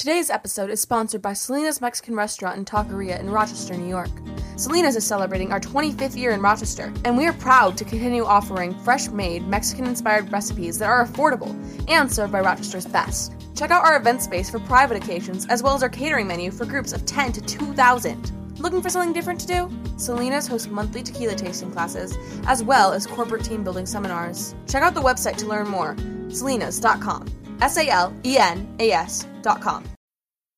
Today's episode is sponsored by Salena's Mexican Restaurant and Taqueria in Rochester, New York. Salena's is celebrating our 25th year in Rochester, and we are proud to continue offering fresh made, Mexican inspired recipes that are affordable and served by Rochester's best. Check out our event space for private occasions, as well as our catering menu for groups of 10 to 2,000. Looking for something different to do? Salena's hosts monthly tequila tasting classes, as well as corporate team building seminars. Check out the website to learn more salenas.com. S A L E N A S.com.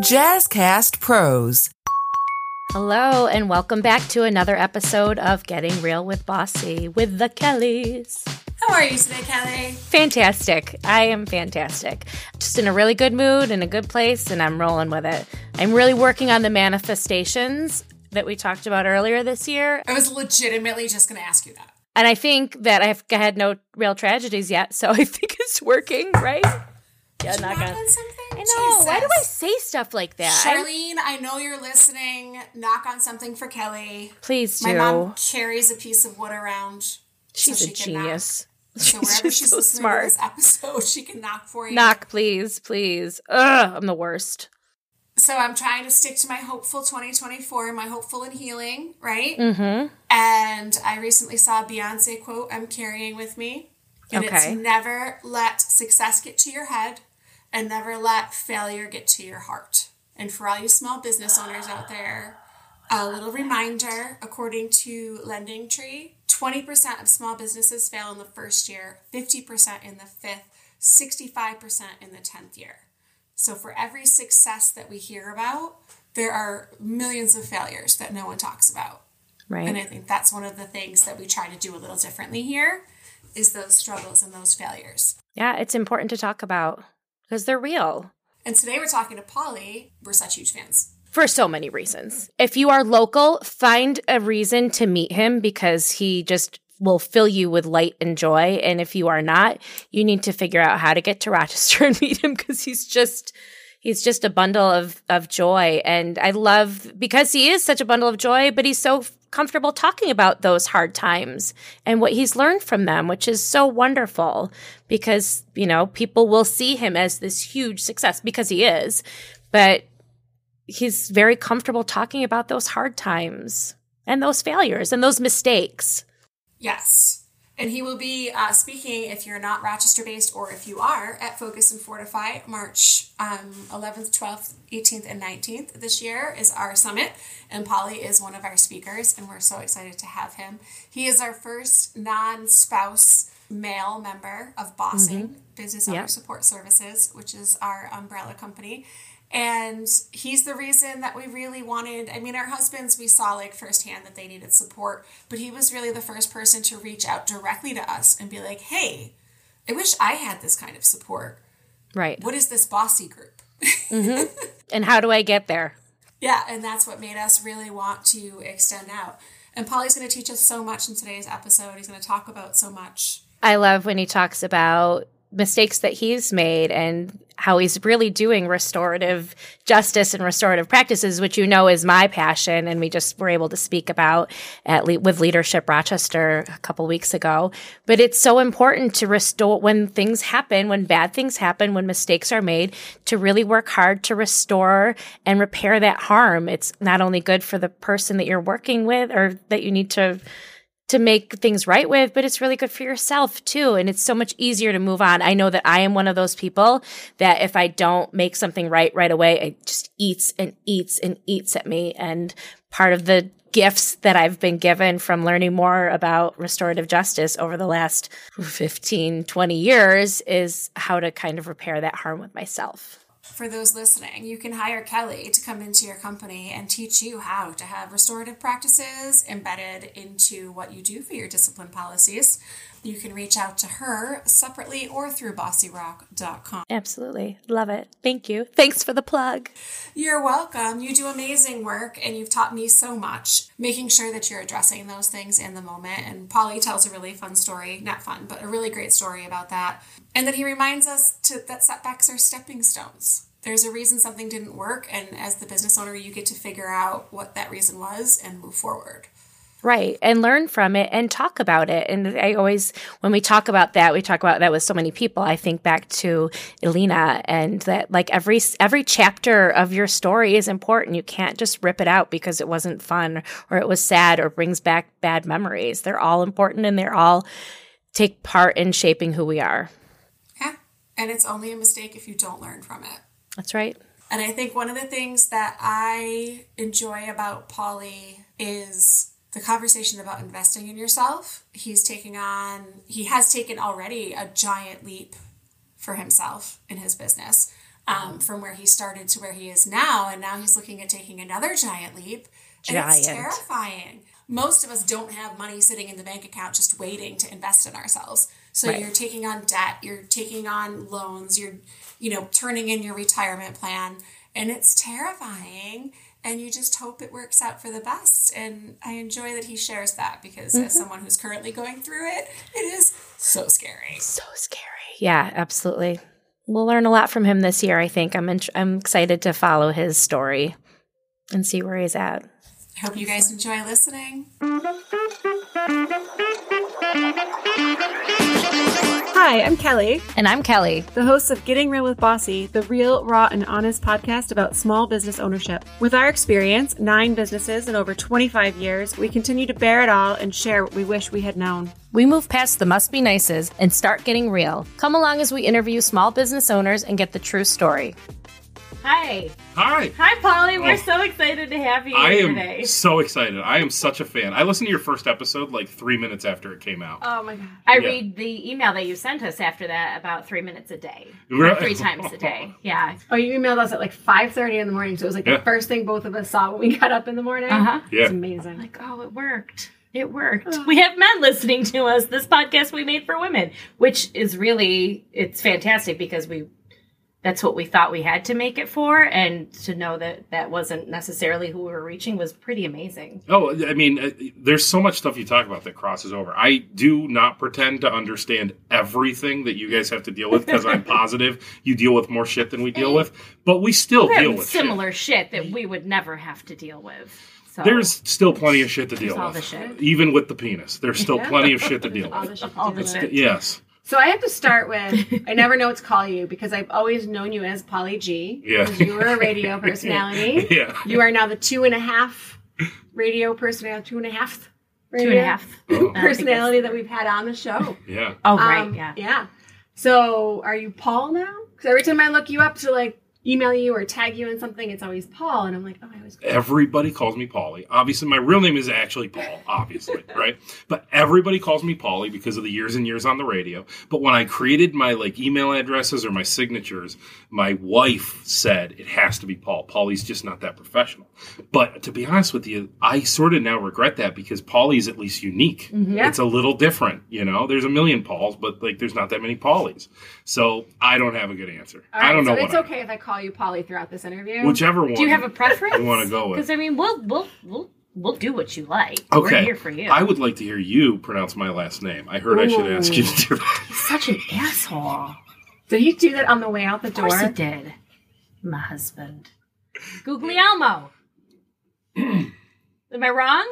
Jazzcast Pros. Hello, and welcome back to another episode of Getting Real with Bossy with the Kellys. How are you today, Kelly? Fantastic. I am fantastic. Just in a really good mood, in a good place, and I'm rolling with it. I'm really working on the manifestations that we talked about earlier this year. I was legitimately just going to ask you that. And I think that I've had no real tragedies yet, so I think it's working, right? Yeah, Did you not knock on on- something? Know. Jesus. Why do I say stuff like that? Charlene, I know you're listening. Knock on something for Kelly. Please do. My mom carries a piece of wood around. She's so a she can knock. genius. So She's wherever just she's so smart. this episode, she can knock for you. Knock, please, please. Ugh, I'm the worst. So I'm trying to stick to my hopeful 2024, my hopeful and healing, right? Mm-hmm. And I recently saw a Beyonce quote I'm carrying with me. And Okay. it's never let success get to your head and never let failure get to your heart. And for all you small business owners out there, a little reminder according to Lending Tree, 20% of small businesses fail in the first year, 50% in the fifth, 65% in the 10th year. So for every success that we hear about, there are millions of failures that no one talks about. Right. And I think that's one of the things that we try to do a little differently here is those struggles and those failures. Yeah, it's important to talk about because they're real And today we're talking to Pauly. We're such huge fans. for so many reasons. If you are local, find a reason to meet him because he just will fill you with light and joy. And if you are not, you need to figure out how to get to Rochester and meet him because he's just he's just a bundle of of joy and I love because he is such a bundle of joy, but he's so comfortable talking about those hard times and what he's learned from them, which is so wonderful because, you know, people will see him as this huge success because he is. But he's very comfortable talking about those hard times and those failures and those mistakes. Yes. And he will be uh, speaking if you're not Rochester based or if you are at Focus and Fortify March um, 11th, 12th, 18th, and 19th this year is our summit. And Pauly is one of our speakers, and we're so excited to have him. He is our first non spouse male member of Bossing Business Owner Yep. Support Services, which is our umbrella company. And he's the reason that we really wanted. I mean, our husbands, we saw like firsthand that they needed support, but he was really the first person to reach out directly to us and be like, hey, I wish I had this kind of support. Right. What is this bossy group? Mm-hmm. And how do I get there? Yeah, and that's what made us really want to extend out. And Pauly's going to teach us so much in today's episode. He's going to talk about so much. I love when he talks about mistakes that he's made and how he's really doing restorative justice and restorative practices, which you know is my passion, and we just were able to speak about at Le- with Leadership Rochester a couple weeks ago. But it's so important to restore when things happen, when bad things happen, when mistakes are made, to really work hard to restore and repair that harm. It's not only good for the person that you're working with or that you need to to make things right with, but it's really good for yourself too. And it's so much easier to move on. I know that I am one of those people that if I don't make something right right away, it just eats and eats and eats at me. And part of the gifts that I've been given from learning more about restorative justice over the last 15, 20 years is how to kind of repair that harm with myself. For those listening, you can hire Kelly to come into your company and teach you how to have restorative practices embedded into what you do for your discipline policies. You can reach out to her separately or through bossyrock.com. Absolutely. Love it. Thank you. Thanks for the plug. You're welcome. You do amazing work and you've taught me so much, making sure that you're addressing those things in the moment. And Pauly tells a really fun story, not fun, but a really great story about that. And that he reminds us to, that setbacks are stepping stones. There's a reason something didn't work, and as the business owner, you get to figure out what that reason was and move forward. Right. And learn from it and talk about it. And I always, when we talk about that, we talk about that with so many people. I think back to Elena and that like every, every chapter of your story is important. You can't just rip it out because it wasn't fun or it was sad or brings back bad memories. They're all important and they're all take part in shaping who we are. Yeah. And it's only a mistake if you don't learn from it. That's right. And I think one of the things that I enjoy about Pauly is the conversation about investing in yourself. He's taking on, he has taken already a giant leap for himself in his business um, from where he started to where he is now. And now he's looking at taking another giant leap. And Giant. it's terrifying. Most of us don't have money sitting in the bank account just waiting to invest in ourselves. So Right. you're taking on debt, you're taking on loans, you're, you know, turning in your retirement plan, and it's terrifying. And you just hope it works out for the best. And I enjoy that he shares that because as mm-hmm. someone who's currently going through it, it is so scary. So scary. Yeah, absolutely. We'll learn a lot from him this year, I think. I'm, in, I'm excited to follow his story and see where he's at. I hope you guys enjoy listening. Mm-hmm. Hi, I'm Kelly, And I'm Kelly. the host of Getting Real with Bossy, the real, raw, and honest podcast about small business ownership. With our experience, nine businesses and over 25 years, we continue to bear it all and share what we wish we had known. We move past the must be nices and start getting real. Come along as we interview small business owners and get the true story. Hi. Hi. Hi, Pauly. We're Oh. so excited to have you today. I here am today. so excited. I am such a fan. I listened to your first episode like three minutes after it came out. Oh my god. I Yeah. read the email that you sent us after that about three minutes a day. Really? Three times a day. Yeah. Oh, you emailed us at like 5.30 in the morning, so it was like Yeah. the first thing both of us saw when we got up in the morning. Uh huh. yeah. It's amazing. Like, oh, it worked. It worked. We have men listening to us. This podcast we made for women, which is really it's fantastic because we that's what we thought we had to make it for, and to know that that wasn't necessarily who we were reaching was pretty amazing. Oh, I mean, uh, there's so much stuff you talk about that crosses over. I do not pretend to understand everything that you guys have to deal with because I'm positive you deal with more shit than we deal with, but we still deal with similar shit. that we would never have to deal with. So There's still plenty of shit to deal all with, the shit. even with the penis. There's still plenty of shit to deal All with. the shit to All with Yes. So I have to start with I never know what to call you because I've always known you as Pauly G. Yeah. because You were a radio personality. Yeah. You are now the two and a half radio personality, two and a half radio two and a half. Oh, personality that we've had on the show. yeah. Oh, right. Um, yeah. Yeah. So are you Paul now? Because every time I look you up to like email you or tag you in something, it's always Paul, and I'm like, oh, I always. Everybody calls me Paulie. Obviously, my real name is actually Paul, obviously, right? But everybody calls me Paulie because of the years and years on the radio. But when I created my like email addresses or my signatures, my wife said it has to be Paul. Paulie's just not that professional. But to be honest with you, I sort of now regret that because Paulie's at least unique. Mm-hmm. Yeah. It's a little different, you know. There's a million Pauls, but like there's not that many Paulies. So I don't have a good answer. Right, I don't know so it's I- okay if I call you Pauly throughout this interview. whichever one. Do you have a preference? you wanna go with? Because I mean, we'll we'll we'll we'll do what you like. Okay. We're here for you. I would like to hear you pronounce my last name. I heard I should ask you to do that. Such an asshole. Did he do that on the way out the door? Of course door? he did. My husband. Guglielmo. Am I wrong?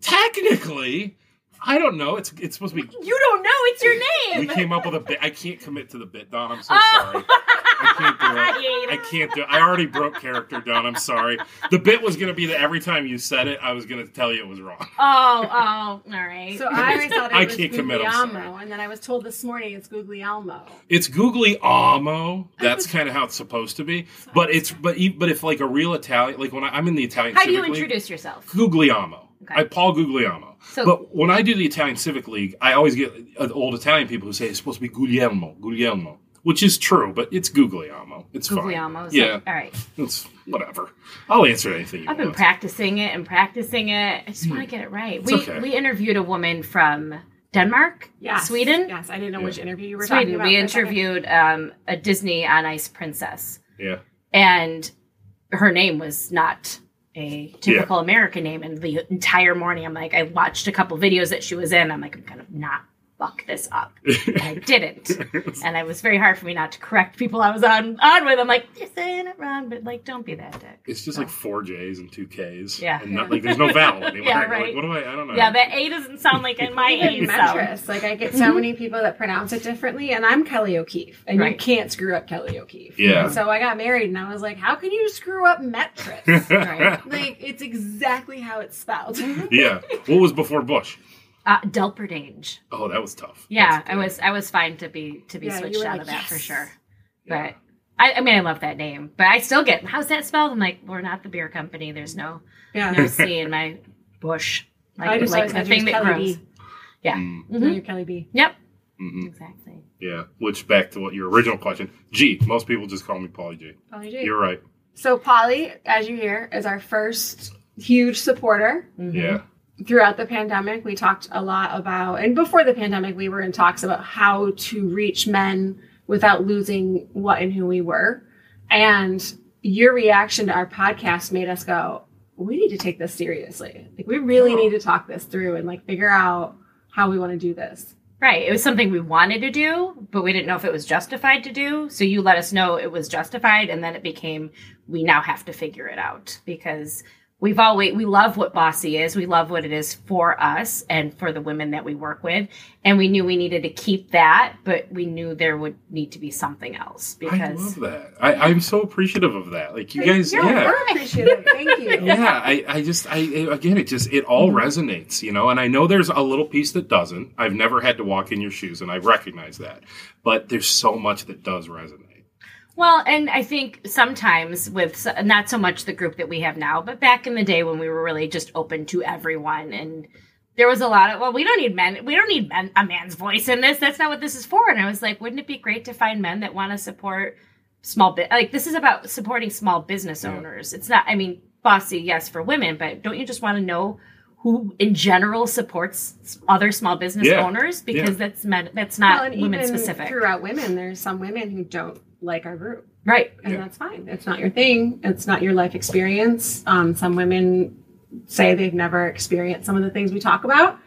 Technically, I don't know. It's it's supposed to be. You don't know. It's your name. We came up with a bit. I can't commit to the bit, Don. I'm so Oh. sorry. I can't do I it. hate I can't do it. I already broke character, Don. I'm sorry. The bit was going to be that every time you said it, I was going to tell you it was wrong. Oh, oh, all right. So I always thought it I was can't commit, I'm sorry. And then I was told this morning it's Guglielmo. It's googly amo. That's kind of how it's supposed to be. But it's but e- but if like a real Italian, like when I, I'm in the Italian. How do you Civic League- introduce yourself? Guglielmo. Okay. I Paul Guglielmo. So- but when I do the Italian Civic League, I always get uh, old Italian people who say it's supposed to be Guglielmo, Guglielmo, which is true, but it's Guglielmo. It's Guglielmo. fine. So- Yeah, All right. it's whatever. I'll answer anything you I've been want. practicing it and practicing it. I just want to get it right. We okay. we interviewed a woman from Denmark, Yes. Sweden, Yes, I didn't know which interview you were talking Sweden. about. We for a interviewed um, a Disney on Ice princess, Yeah. and her name was not a typical American name. And the entire morning, I'm like, I watched a couple videos that she was in. I'm like, I'm kind of not fuck this up. And I didn't, and it was very hard for me not to correct people I was on on with. I'm like, you're saying it wrong, but like, don't be that dick. It's just like four J's and two K's. Yeah. And not, like there's no vowel anywhere. Yeah, Like, right. what do I? I don't know. Yeah, that A doesn't sound like in my A Even sound. Metris. Like I get so mm-hmm. many people that pronounce it differently, and I'm Kelly O'Keefe, and Right. you can't screw up Kelly O'Keefe. Yeah. And so I got married, and I was like, "How can you screw up Metris?" Right. like it's exactly how it's spelled. yeah. What was before Bush? Uh, Delperdange. Oh, that was tough. Yeah, That's- I was I was fine to be to be Yeah, switched out like, of that for yes. sure. Yeah. But I, I mean, I love that name, but I still get how's that spelled? I'm like, we're not the beer company. There's no yeah. no. C in my bush. Like, I just like always the thing that Kelly grows. B. Yeah. Mm, Then you're Kelly B. Yep. mhm. Exactly. Yeah. Which back to what your original question. G. Most people just call me Pauly G. Pauly G. You're right. So Pauly, as you hear, is our first huge supporter. Yeah. Throughout the pandemic, we talked a lot about, and before the pandemic, we were in talks about how to reach men without losing what and who we were. And your reaction to our podcast made us go, we need to take this seriously. Like, we really need to talk this through and like figure out how we want to do this. Right. It was something we wanted to do, but we didn't know if it was justified to do. So you let us know it was justified, and then it became we now have to figure it out because we've always we love what Bossy is. We love what it is for us and for the women that we work with, and we knew we needed to keep that, but we knew there would need to be something else I because love that. I, I'm so appreciative of that. Like you guys, You're, yeah. we're appreciative. Thank you. yeah, I, I just, I again, it just, it all Mm-hmm. resonates, you know. And I know there's a little piece that doesn't. I've never had to walk in your shoes, and I recognize that. But there's so much that does resonate. Well, and I think sometimes with not so much the group that we have now, but back in the day when we were really just open to everyone and there was a lot of well, we don't need men. We don't need men, a man's voice in this. That's not what this is for. And I was like, wouldn't it be great to find men that want to support small bit? Like this is about supporting small business Yeah. owners. It's not. I mean, bossy, yes, for women, but don't you just want to know who in general supports other small business Yeah. owners? Because Yeah. that's men. That's not Well, women specific, Throughout women, there's some women who don't like our group. right? and Yeah. that's fine. It's not your thing. It's not your life experience. Um, some women say they've never experienced some of the things we talk about.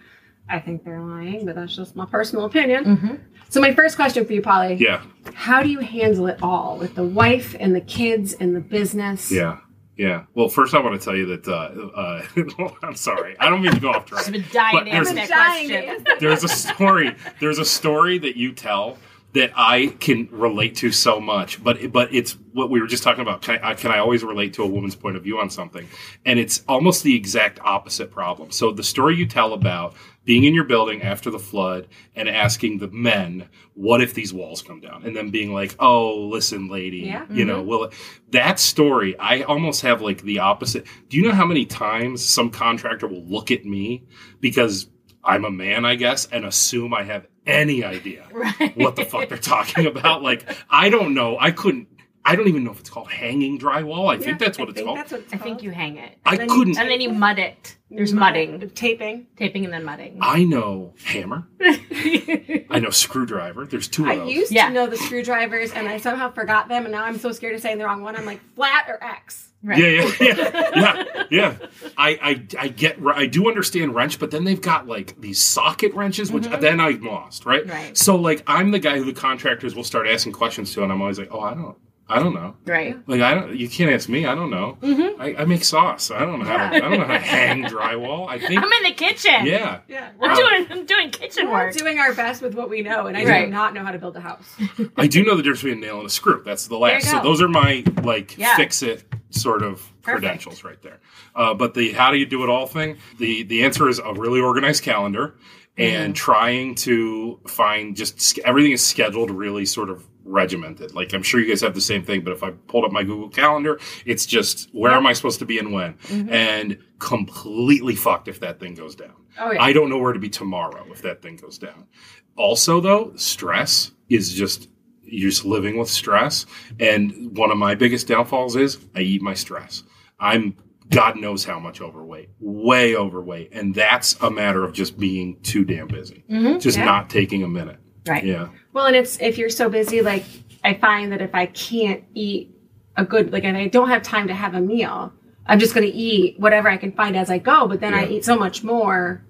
I think they're lying, but that's just my personal opinion. Mm-hmm. So my first question for you, Polly, Yeah, how do you handle it all with the wife and the kids and the business? yeah, yeah. Well, first I want to tell you that. Uh, uh, I'm sorry, I don't mean to go off track. I've been dying to answer that question. there's a story there's a story that you tell that I can relate to so much but but it's what we were just talking about. Can I, can I always relate to a woman's point of view on something? And it's almost the exact opposite problem. So the story you tell about being in your building after the flood and asking the men what if these walls come down? And then being like oh listen lady Yeah. you know mm-hmm. will it, that story i almost have like the opposite. Do you know how many times some contractor will look at me because i'm a man i guess and assume i have any idea Right. what the fuck they're talking about like i don't know i couldn't i don't even know if it's called hanging drywall i Yeah, think that's what I it's think called That's what it's I think you hang it. i couldn't And then you mud it. There's Mud- mudding. taping. Taping and then mudding. i know hammer i know screwdriver there's two of I those used Yeah. to know the screwdrivers, and I somehow forgot them, and now I'm so scared of saying the wrong one. I'm like flat or X. Right. Yeah, yeah, yeah, yeah, yeah. I, I, I get, I do understand wrench, but then they've got like these socket wrenches, which then I'm lost, right? Mm-hmm. Right. So like, I'm the guy who the contractors will start asking questions to, and I'm always like, oh, I don't, I don't know. Right. Like I don't, you can't ask me. I don't know. Mm-hmm. I, I make sauce. I don't know how. To, I don't know how to hang drywall. I think. I'm in the kitchen. yeah. Yeah, I'm Wow. doing I'm doing kitchen work. we're work. doing our best with what we know, and I Right. do not know how to build a house. I do know the difference between a nail and a screw. That's the last. So those are my like Yeah. fix it sort of credentials right there. Uh, but the how do you do it all thing? The the answer is a really organized calendar and trying to find just everything is scheduled really sort of regimented. Like I'm sure you guys have the same thing, but if I pulled up my Google Calendar, it's just where am I supposed to be and when, mm-hmm. and completely fucked if that thing goes down. Oh yeah, I don't know where to be tomorrow if that thing goes down. Also, though, stress is just you're just living with stress. And one of my biggest downfalls is I eat my stress. I'm God knows how much overweight, way overweight. And that's a matter of just being too damn busy, mm-hmm. just Yeah. not taking a minute. Right. Yeah. Well, and it's if you're so busy, like I find that if I can't eat a good, like if I don't have time to have a meal, I'm just going to eat whatever I can find as I go. But then I eat so much more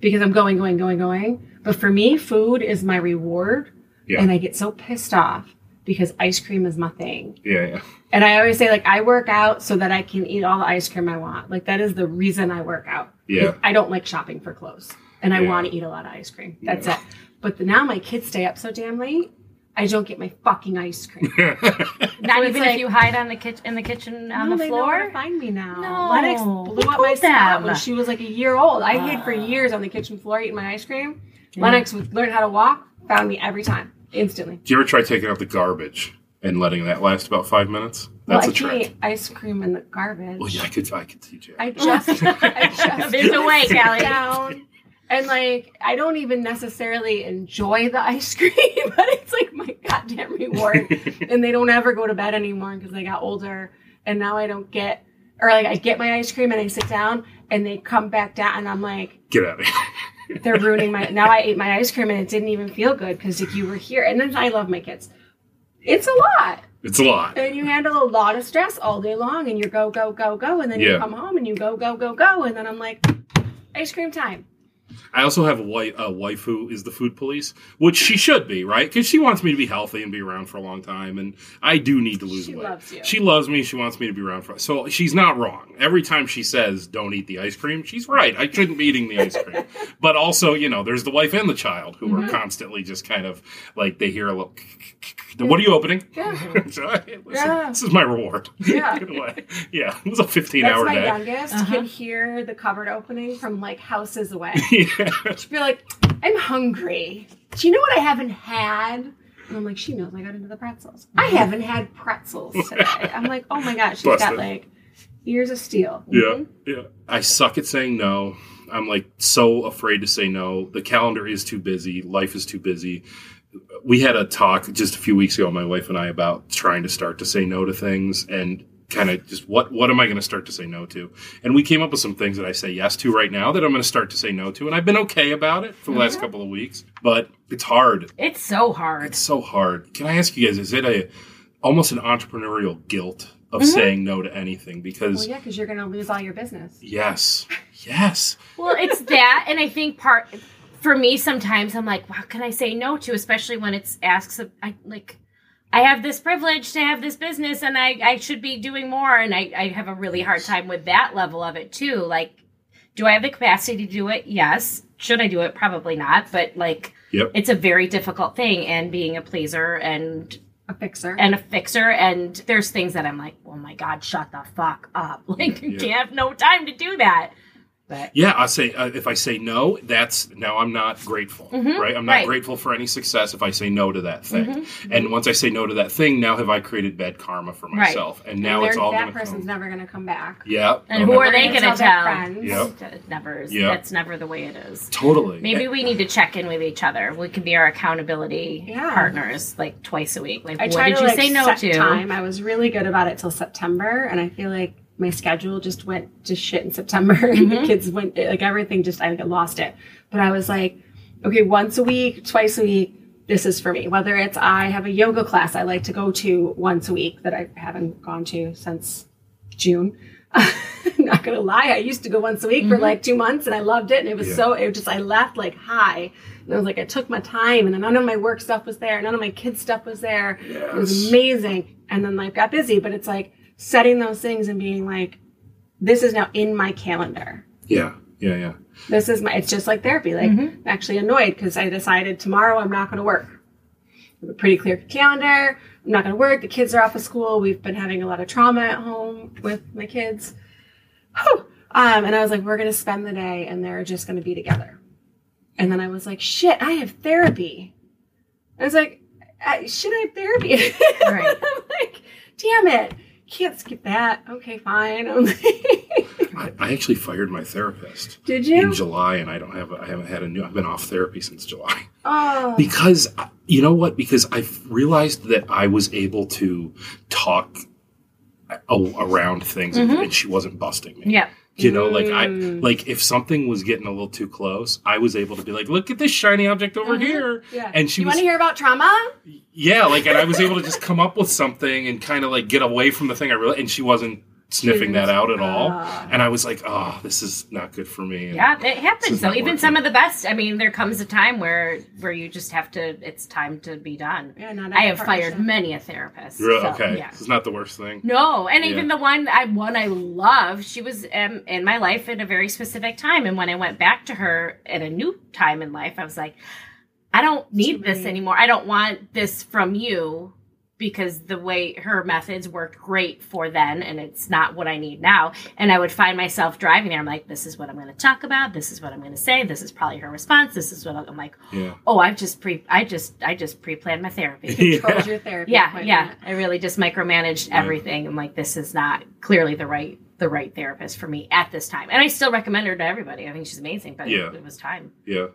because I'm going, going, going, going. But for me, food is my reward, Yeah. and I get so pissed off because ice cream is my thing. Yeah. Yeah. And I always say, like, I work out so that I can eat all the ice cream I want. Like, that is the reason I work out. Yeah. I don't like shopping for clothes. And I Yeah. want to eat a lot of ice cream. That's Yeah. it. But the, now my kids stay up so damn late, I don't get my fucking ice cream. Not So even like- if you hide on the kitchen in the kitchen on No, the they know floor. to find me now. No. Lennox blew up my told spot when she was like a year old. I hid for years on the kitchen floor eating my ice cream. Lennox would learn how to walk, found me every time, instantly. Do you ever try taking out the garbage and letting that last about five minutes? Well, That's I a trick. can't eat ice cream in the garbage. Well, yeah, I could, I could teach you. I just, I just There's a way, Callie. down and like I don't even necessarily enjoy the ice cream, but it's like my goddamn reward. and they don't ever go to bed anymore because they got older, and now I don't get or like I get my ice cream and I sit down and they come back down and I'm like Get out of here. they're ruining my. Now I ate my ice cream and it didn't even feel good because like you were here, and then I love my kids. It's a lot. It's a lot. And you handle a lot of stress all day long and you go, go, go, go. And then you come home and you go, go, go, go. And then I'm like, ice cream time. I also have a wife, a wife who is the food police, which she should be, right? Because she wants me to be healthy and be around for a long time, and I do need to lose She weight. loves you. She loves me. She wants me to be around for. So she's not wrong. Every time she says "Don't eat the ice cream," she's right. I shouldn't be eating the ice cream. but also, you know, there's the wife and the child who Mm-hmm. are constantly just kind of like they hear a little. What are you opening? Yeah. so, hey, listen, Yeah. This is my reward. Yeah. Yeah. It was a 15 That's hour my day. youngest can hear the cupboard opening from like houses away. Yeah. She'd be like, I'm hungry. Do you know what I haven't had? And I'm like, she knows I got into the pretzels. I haven't had pretzels today. I'm like, oh my gosh, she's got like ears of steel. Yeah, Mhm. yeah. I suck at saying no. I'm like so afraid to say no. The calendar is too busy. Life is too busy. We had a talk just a few weeks ago, my wife and I, about trying to start to say no to things and kind of just what what am I going to start to say no to? And we came up with some things that I say yes to right now that I'm going to start to say no to, and I've been okay about it for the last uh-huh. couple of weeks. But it's hard. It's so hard. It's so hard. Can I ask you guys? Is it a almost an entrepreneurial guilt of mm-hmm. saying no to anything? Because Well, yeah, because you're going to lose all your business. Yes. Yes. Well, it's that, and I think part for me sometimes I'm like, what can I say no to? Especially when it's asks, of, I like, I have this privilege to have this business, and I I should be doing more, and I I have a really hard time with that level of it too. Like, do I have the capacity to do it? Yes. Should I do it? Probably not. But like, Yep. it's a very difficult thing, and being a pleaser and A fixer. and a fixer and there's things that I'm like, oh my god, shut the fuck up. Like you Yeah. can't have no time to do that. But Yeah, I say uh, if I say no, that's now I'm not grateful, right? I'm not right. grateful for any success if I say no to that thing. And once I say no to that thing, now have I created bad karma for myself? And now And it's they're- all that going to person's come. never going to come back. Yeah. and I'll who are they going to their tell? friends. Yep. That never is. Yep. That's never the way it is. Totally. Maybe we need to check in with each other. We can be our accountability Yeah. partners like twice a week. Like I what did to you like say no set to? time. I was really good about it till September, and I feel like my schedule just went to shit in September. and the mm-hmm. kids went like everything just I lost it. But I was like, okay, once a week, twice a week. This is for me. Whether it's I have a yoga class I like to go to once a week that I haven't gone to since June. not gonna lie, I used to go once a week for mm-hmm. like two months and I loved it. And it was Yeah. so it was just I left like high. And I was like, I took my time and none of my work stuff was there, none of my kids stuff was there. It was amazing. And then life got busy, but it's like setting those things and being like, this is now in my calendar. Yeah. Yeah. Yeah. This is my it's just like therapy. Like I'm actually annoyed because I decided tomorrow I'm not gonna work. I have a pretty clear calendar. I'm not going to work. The kids are off of school. We've been having a lot of trauma at home with my kids. Whew. Um, and I was like, we're going to spend the day and they're just going to be together. And then I was like, shit, I have therapy. I was like, I, should I have therapy? Right. I'm like, damn it. Can't skip that. Okay, fine. I, I actually fired my therapist Did you in? July, and I don't have. I haven't had a new. I've been off therapy since July. Oh, because you know what because I've realized that i was able to talk around things, and, and she wasn't busting me. Yeah. You know, like I Mm. like if something was getting a little too close, I was able to be like, "Look at this shiny object over here," Mm-hmm. Yeah. and she you want to hear about trauma? yeah, like, and I was able to just come up with something and kind of like get away from the thing I really, and she wasn't sniffing that out at all, Ah. and I was like, "Oh, this is not good for me." And Yeah, it happens is though. Even working. some of the best. I mean, there comes a time where where you just have to. It's time to be done. Yeah, not I have fired many a therapist. Really? so, okay, Yeah. this is not the worst thing. No, and Yeah. even the one I one I love, she was um, in my life at a very specific time, and when I went back to her at a new time in life, I was like, I don't need this anymore. I don't want this from you because the way her methods worked great for then, and it's not what I need now. And I would find myself driving there. I'm like, this is what I'm going to talk about. This is what I'm going to say. This is probably her response. This is what I'm like. Yeah. Oh, I've just pre, I just, I just pre-planned my therapy. Controls your therapy. Yeah, appointment. yeah. I really just micromanaged everything. I'm like, this is not clearly the right the right therapist for me at this time. And I still recommend her to everybody. I think she's amazing, but Yeah. it was time. Yeah.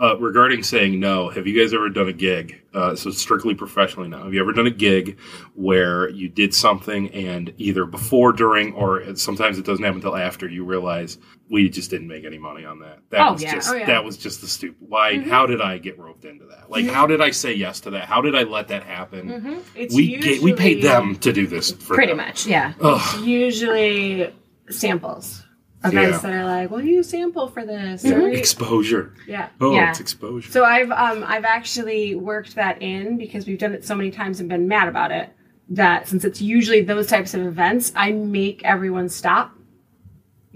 Uh, regarding saying no, have you guys ever done a gig? Uh, so strictly professionally now. Have you ever done a gig where you did something and either before, during, or sometimes it doesn't happen until after you realize we just didn't make any money on that. That Oh, was yeah. just Oh, yeah. that was just the stupid. Why? How did I get roped into that? Like, how did I say yes to that? How did I let that happen? It's We ga- we paid them to do this for Pretty them. much, yeah. Usually samples. Events Yeah. that are like, will you sample for this? Or- Exposure. yeah. Oh, Yeah. it's exposure. So I've um I've actually worked that in because we've done it so many times and been mad about it that since it's usually those types of events, I make everyone stop.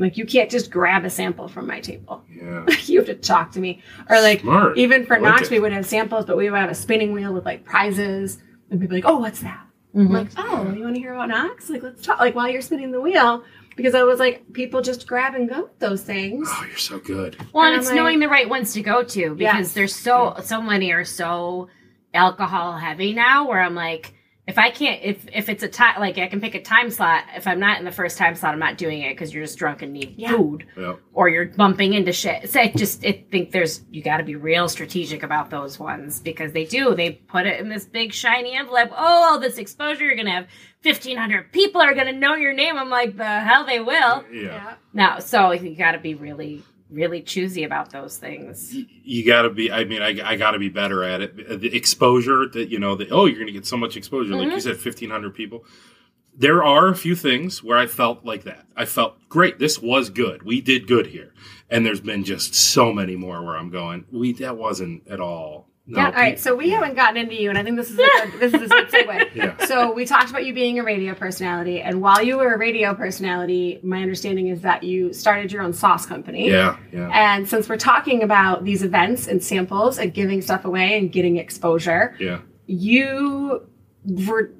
Like you can't just grab a sample from my table. yeah. you have to talk to me. Or like Smart. even for like Knox, it. we would have samples, but we would have a spinning wheel with like prizes, and people like, "Oh, what's that?" I'm mm-hmm. like, "Oh, you want to hear about Knox? Like, let's talk." Like while you're spinning the wheel, because I was like, people just grab and go with those things. Oh, you're so good. Well, and And it's like- knowing the right ones to go to because Yes. there's so so many are so alcohol heavy now where I'm like if I can't if if it's a time like I can pick a time slot if I'm not in the first time slot I'm not doing it because you're just drunk and need Yeah. food Yeah. or you're bumping into shit. So I just I think there's you got to be real strategic about those ones because they do they put it in this big shiny envelope. Oh, all this exposure you're gonna have fifteen hundred people are gonna know your name. I'm like the hell they will. Yeah. Now, so you got to be really really choosy about those things. you got to be i mean i, I got to be better at it. The exposure that you know the, oh you're going to get so much exposure like you mm-hmm. said 1500 people. There are a few things where i felt like that. I felt great this was good. We did good here. And there's been just so many more where i'm going we that wasn't at all no, yeah. All right. So we haven't gotten into you, and I think this is a good, this is a good segue. Yeah. So we talked about you being a radio personality, and while you were a radio personality, my understanding is that you started your own sauce company. yeah yeah And since we're talking about these events and samples and giving stuff away and getting exposure, yeah you were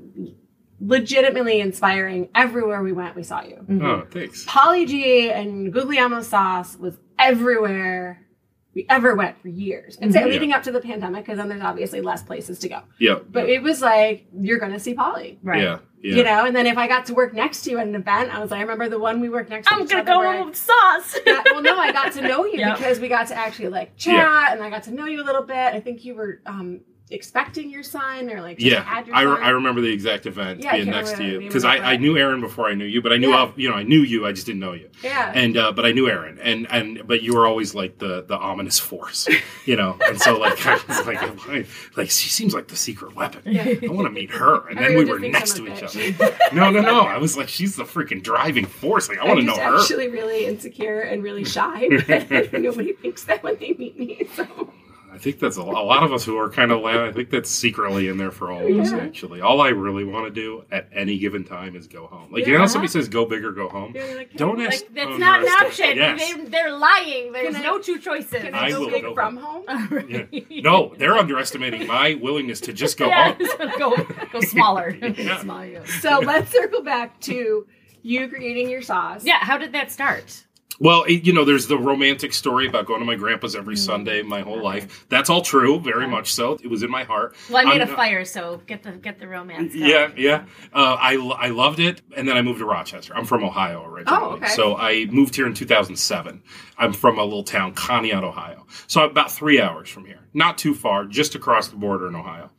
legitimately inspiring. Everywhere we went, we saw you. oh mm-hmm. thanks Pauly G and Guglielmo sauce was everywhere we ever went for years. And so leading up to the pandemic, because then there's obviously less places to go. yeah But it was like, you're going to see Pauly. Right. yeah yeah You know, and then if I got to work next to you at an event, I was like, I remember the one we worked next to. I'm gonna go where home with sauce. yeah, well, no, I got to know you Yep. because we got to actually like chat, Yeah. and I got to know you a little bit. I think you were um, expecting your son, or like Yeah, I, re-. I remember the exact event Yeah, being next to you because I, I knew Aaron before I knew you, but I knew Yeah. you know I knew you, I just didn't know you. Yeah. and uh, but I knew Aaron, and and but you were always like the the ominous force, you know, and so like I was like like, like she seems like the secret weapon. I want to meet her, and then we were next to each other. No, no, no. I was like, she's the freaking driving force. Like I want to know her. actually really insecure and really shy. but Nobody thinks that when they meet me. So I think that's a, lot- a lot of us who are kind of loud. I think that's secretly in there for all of us. Yeah. Actually, all I really want to do at any given time is go home. Like you know, how somebody says go big or go home. Like, Don't hey, ask. Like that's oh, not an option. Yes. They, they're lying. There's I- no two choices. can I I, go will big go from home? Yeah. No, they're underestimating my willingness to just go yeah, home. go go smaller. Small you. So let's circle back to you creating your sauce. yeah, how did that start? Well, you know, there's the romantic story about going to my grandpa's every Mm. Sunday my whole life. That's all true, very much so. It was in my heart. Well, I made I'm a fire, so get the get the romance. going. Yeah, yeah. Uh, I, I loved it, and then I moved to Rochester. I'm from Ohio originally, Oh, okay. so I moved here in 2007. I'm from a little town, Conneaut, Ohio. So I'm about three hours from here, not too far, just across the border in Ohio.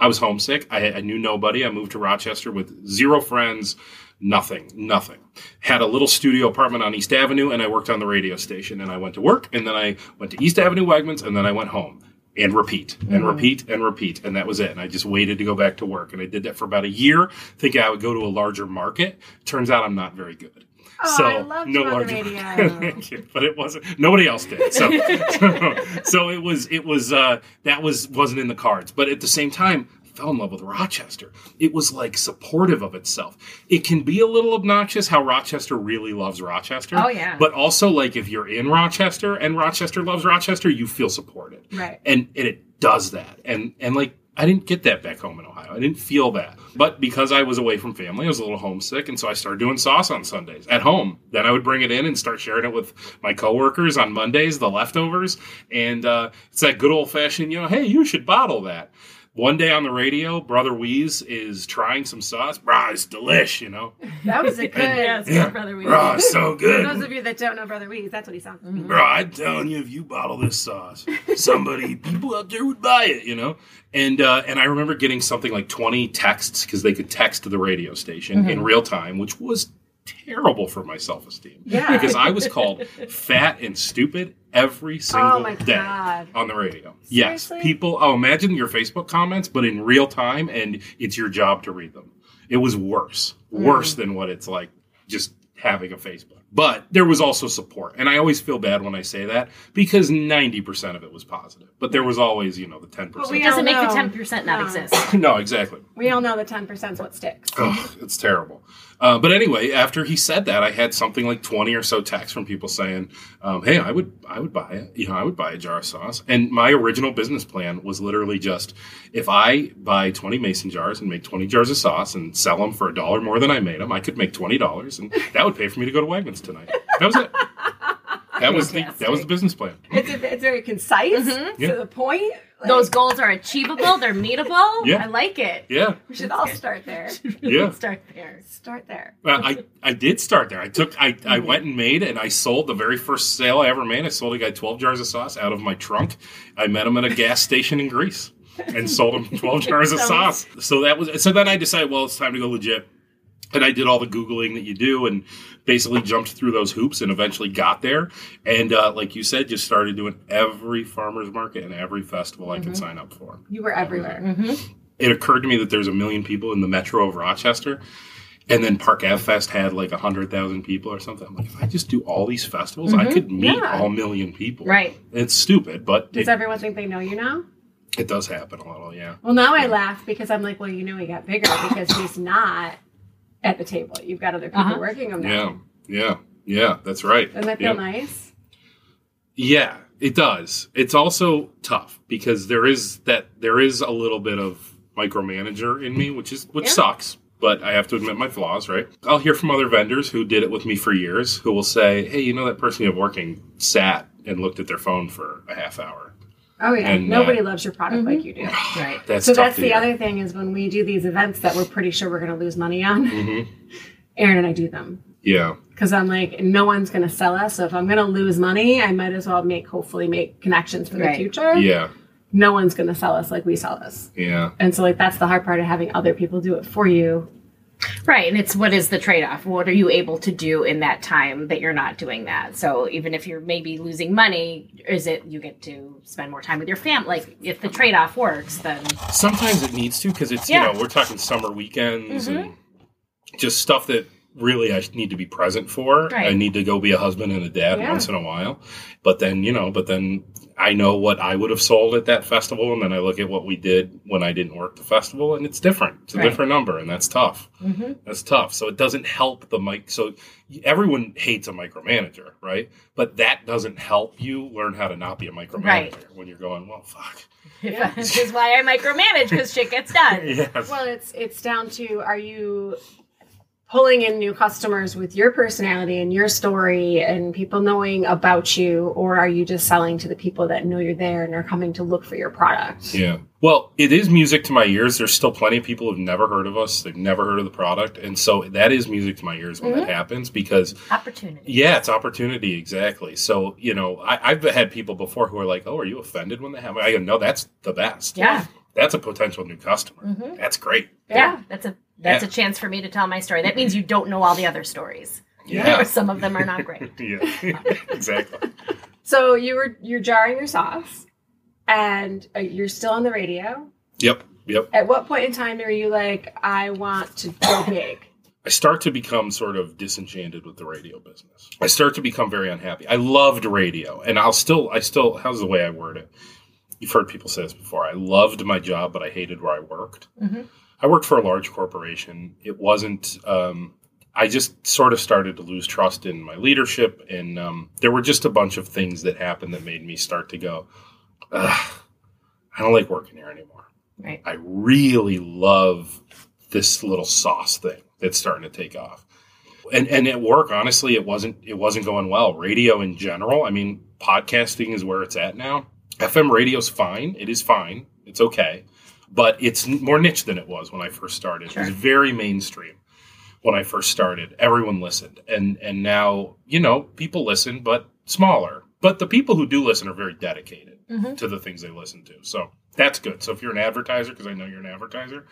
I was homesick. I, I knew nobody. I moved to Rochester with zero friends, Nothing, nothing. Had a little studio apartment on East Avenue, and I worked on the radio station. And I went to work, and then I went to East Avenue Wegmans, and then I went home and repeat and repeat and repeat. And that was it. And I just waited to go back to work. And I did that for about a year, thinking I would go to a larger market. Turns out I'm not very good. Oh, you on radio. Thank you. but it wasn't. Nobody else did. So, so, so it was. It was. Uh, that was wasn't in the cards. But at the same time, fell in love with Rochester. It was like supportive of itself. It can be a little obnoxious how Rochester really loves Rochester. Oh, yeah. But also, like if you're in Rochester and Rochester loves Rochester, you feel supported. Right. And and it does that. And and like I didn't get that back home in Ohio. I didn't feel that. But because I was away from family, I was a little homesick, and so I started doing sauce on Sundays at home. Then I would bring it in and start sharing it with my coworkers on Mondays, the leftovers. And uh, it's that good old fashioned, you know, hey, you should bottle that. One day on the radio, Brother Wease is trying some sauce. Brah, it's delish, you know. That was a good. Yes, Yeah. brother. We Brah, it's so For good. those of you that don't know Brother Wease, that's what he sounds like. Bro, I'm telling you, if you bottle this sauce, somebody, people out there would buy it, you know. And uh, and I remember getting something like 20 texts because they could text to the radio station in real time, which was terrible for my self esteem. Yeah. because I was called fat and stupid every oh single Oh day God. on the radio. Yes, people. Oh, imagine your Facebook comments, but in real time, and it's your job to read them. It was worse, mm. worse than what it's like just having a Facebook. But there was also support. And I always feel bad when I say that because 90% of it was positive. But there was always, you know, the 10%. we It doesn't make the ten percent not No. exist. no, exactly. We all know the 10% is what sticks. Ugh, it's terrible. Uh, but anyway, after he said that, I had something like twenty or so texts from people saying, um, "Hey, I would, I would buy it. You know, I would buy a jar of sauce." And my original business plan was literally just, if I buy twenty mason jars and make twenty jars of sauce and sell them for a dollar more than I made them, I could make twenty dollars, and that would pay for me to go to Wegmans tonight. That was it. That was the that was the business plan. It's, it's very concise, to Yeah. the point. Like, Those goals are achievable. They're meetable. Yeah. I like it. Yeah, we should all start there. yeah. Start there. Start there. Well, I, I did start there. I took I, I went and made and I sold the very first sale I ever made. I sold a guy twelve jars of sauce out of my trunk. I met him at a gas station in Greece and sold him twelve jars of sauce. So that was so then I decided, well, it's time to go legit. And I did all the googling that you do and basically jumped through those hoops and eventually got there. And uh, like you said, just started doing every farmers market and every festival I could mm-hmm. sign up for You were everywhere. Mm-hmm. Mm-hmm. it occurred to me that there's a million people in the metro of Rochester. And then Park Ave Fest had like a 100,000 people or something. I'm like, if I just do all these festivals, I could meet Yeah. all million people. Right. It's stupid, but Does it, everyone think they know you now? it does happen a little, yeah. Well, now I laugh because I'm like, well, you know, he got bigger because he's not at the table. You've got other people Uh-huh. working on that. Yeah, yeah, yeah, that's right. Doesn't that feel Yeah. nice? Yeah, it does. It's also tough because there is that there is a little bit of micromanager in me, which is which Yeah. sucks. But I have to admit my flaws, right? I'll hear from other vendors who did it with me for years, who will say, "Hey, you know that person you have working sat and looked at their phone for a half hour." Oh yeah. And, Nobody uh, loves your product like you do. Right. That's So that's to the hear. other thing is when we do these events that we're pretty sure we're going to lose money on. Mhm. Aaron and I do them Yeah, because I'm like, no one's going to sell us. So if I'm going to lose money, I might as well make hopefully make connections for the future. yeah, No one's going to sell us like we sell us. yeah. And so like that's the hard part of having other people do it for you. Right. And it's what is the trade off? What are you able to do in that time that you're not doing that? So even if you're maybe losing money, is it you get to spend more time with your family? Like if the trade off works, then Sometimes it needs to because it's Yeah. you know we're talking summer weekends and mm-hmm. just stuff that really I need to be present for. Right. I need to go be a husband and a dad Yeah. once in a while. But then you know, but then I know what I would have sold at that festival, and then I look at what we did when I didn't work the festival, and it's different. It's a Right. different number, and that's tough. Mm-hmm. That's tough. So it doesn't help the mic. So everyone hates a micromanager, right? But that doesn't help you learn how to not be a micromanager Right. when you're going, well, fuck. this is why I micromanage because shit gets done. Yes. Well, it's it's down to are you pulling in new customers with your personality and your story and people knowing about you or are you just selling to the people that know you're there and are coming to look for your product? Yeah. Well, it is music to my ears. There's still plenty of people who've never heard of us. They've never heard of the product. And so that is music to my ears when that mm-hmm. happens because, Opportunity. yeah, it's opportunity. Exactly. So, you know, I, I've had people before who are like, oh, are you offended when that happens? I go, no, that's the best. Yeah. That's a potential new customer. Mm-hmm. That's great. Yeah. That's a That's Yeah. a chance for me to tell my story. That means you don't know all the other stories. Yeah. Some of them are not great. yeah, exactly. So you were you're jarring your sauce, and uh, you're still on the radio. Yep, yep. At what point in time are you like, I want to go big? I start to become sort of disenchanted with the radio business. I start to become very unhappy. I loved radio, and I'll still, I still, how's the way I word it? You've heard people say this before. I loved my job, but I hated where I worked. I worked for a large corporation. It wasn't, um, I just sort of started to lose trust in my leadership, and um, there were just a bunch of things that happened that made me start to go, Ugh, I don't like working here anymore. Right. I really love this little sauce thing that's starting to take off. And and at work, honestly, it wasn't it wasn't going well. Radio in general, I mean, podcasting is where it's at now. FM radio's fine. It is fine. It's okay. But it's more niche than it was when I first started. It was very mainstream when I first started. Everyone listened. And and now, you know, people listen, but smaller. But the people who do listen are very dedicated mm-hmm. to the things they listen to. So that's good. So if you're an advertiser, because I know you're an advertiser,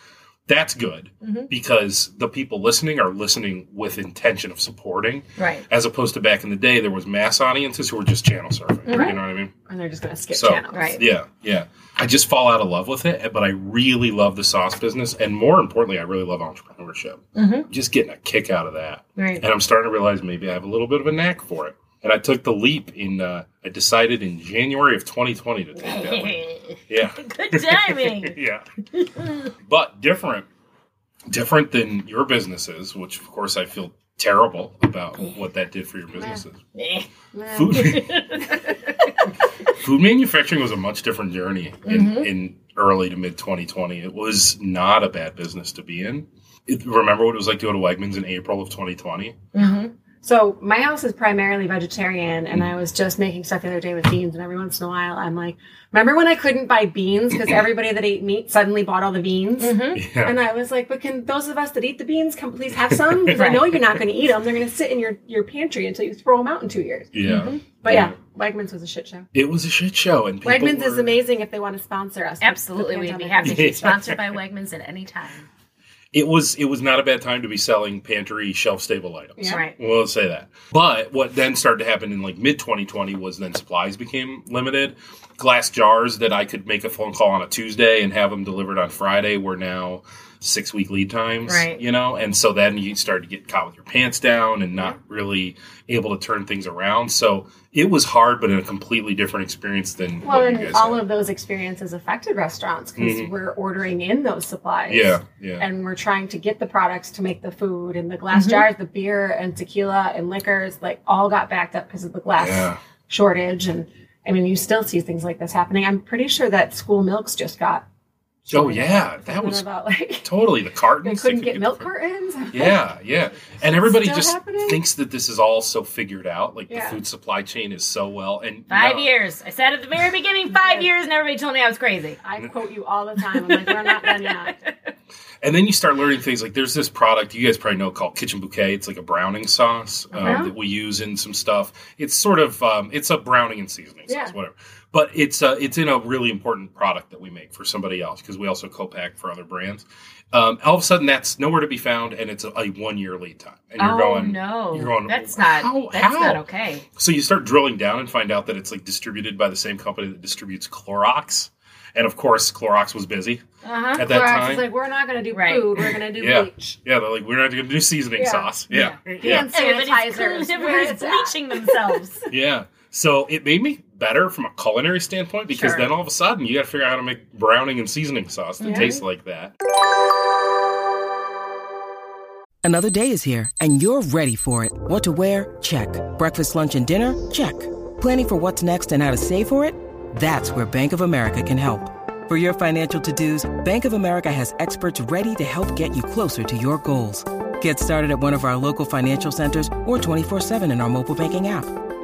that's good mm-hmm. because the people listening are listening with intention of supporting. Right. As opposed to back in the day, there was mass audiences who were just channel surfing. Mm-hmm. You know what I mean? And they're just going to skip So- channels. Right. Yeah, yeah. I just fall out of love with it, but I really love the sauce business, and more importantly, I really love entrepreneurship. Just getting a kick out of that, Right. and I'm starting to realize maybe I have a little bit of a knack for it. And I took the leap in. Uh, I decided in January of 2020 to take that leap. Yeah, Good timing. yeah. but different, different than your businesses, which of course I feel terrible about what that did for your businesses. Food, food manufacturing was a much different journey in, mm-hmm. in early to mid 2020. It was not a bad business to be in. It, remember what it was like to go to Wegmans in April of 2020? So my house is primarily vegetarian, and I was just making stuff the other day with beans. And every once in a while, I'm like, "Remember when I couldn't buy beans because everybody that ate meat suddenly bought all the beans?" Mm-hmm. Yeah. And I was like, "But can those of us that eat the beans come please have some? Because I know you're not going to eat them. They're going to sit in your your pantry until you throw them out in two years." Yeah. Mm-hmm. But yeah, Wegmans was a shit show. It was a shit show. And people Wegmans is amazing if they want to sponsor us. Absolutely. We'd be happy to be sponsored by Wegmans at any time. It was it was not a bad time to be selling pantry shelf stable items. Yeah. Right. We'll say that. But what then started to happen in like mid 2020 was then supplies became limited. Glass jars that I could make a phone call on a Tuesday and have them delivered on Friday were now six week lead times. Right. You know, and so then you start to get caught with your pants down and not really able to turn things around. So it was hard, but in a completely different experience than Well, what you and guys all had. of those experiences affected restaurants because mm-hmm. we're ordering in those supplies. Yeah, yeah. And we're trying to get the products to make the food and the glass mm-hmm. jars, the beer and tequila and liquors, like all got backed up because of the glass Yeah. shortage. And I mean, you still see things like this happening. I'm pretty sure that school milks just got. Oh yeah, that was about like totally the cartons. they couldn't could get milk the- cartons. Yeah, yeah. And everybody just happening? thinks that this is all so figured out. Like Yeah. the food supply chain is so well and Five no. years. I said at the very beginning, five years, and everybody told me I was crazy. I quote you all the time. I'm like, we're not done yet. And then you start learning things like there's this product you guys probably know called Kitchen Bouquet. It's like a browning sauce um, Uh-huh. that we use in some stuff. It's sort of um, it's a browning and seasoning sauce, whatever. But it's uh, it's in a really important product that we make for somebody else because we also co-pack for other brands. Um, all of a sudden, that's nowhere to be found, and it's a, a one year lead time. And you're oh going, no, you're going, that's not how- that's how? not okay. So you start drilling down and find out that it's like distributed by the same company that distributes Clorox. And of course, Clorox was busy Uh-huh. at that Clorox time. is like, we're not going to do Right. food. We're going to do yeah. bleach. Yeah, they're like, we're not going to do seasoning Yeah. sauce. Yeah. Hand Yeah. Everybody's, sanitizers. where everybody's bleaching themselves. yeah. So it made me better from a culinary standpoint because Sure. then all of a sudden you got to figure out how to make browning and seasoning sauce that Yeah. tastes like that. Another day is here, and you're ready for it. What to wear? Check. Breakfast, lunch, and dinner? Check. Planning for what's next and how to save for it? That's where Bank of America can help. For your financial to-dos, Bank of America has experts ready to help get you closer to your goals. Get started at one of our local financial centers or 24-7 in our mobile banking app.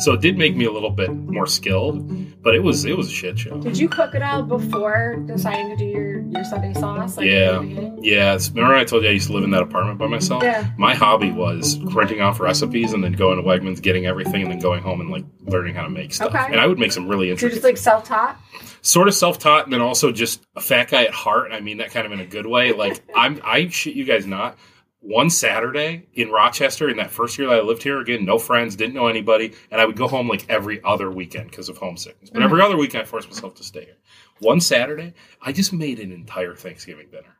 So it did make me a little bit more skilled, But it was it was a shit show. Did you cook it all before deciding to do your, your Sunday sauce? Like Yeah. in the beginning? Yeah, remember I told you I used to live in that apartment by myself? Yeah. My hobby was printing off recipes and then going to Wegmans, getting everything, and then going home and like learning how to make stuff. Okay. And I would make some really So interesting, just like self taught? sort of self-taught, and then also just a fat guy at heart. I mean that kind of in a good way. Like I'm, I shit you guys not. One Saturday in Rochester, in that first year that I lived here, again, no friends, didn't know anybody, and I would go home like every other weekend because of homesickness. But every mm-hmm. other weekend, I forced myself to stay here. One Saturday, I just made an entire Thanksgiving dinner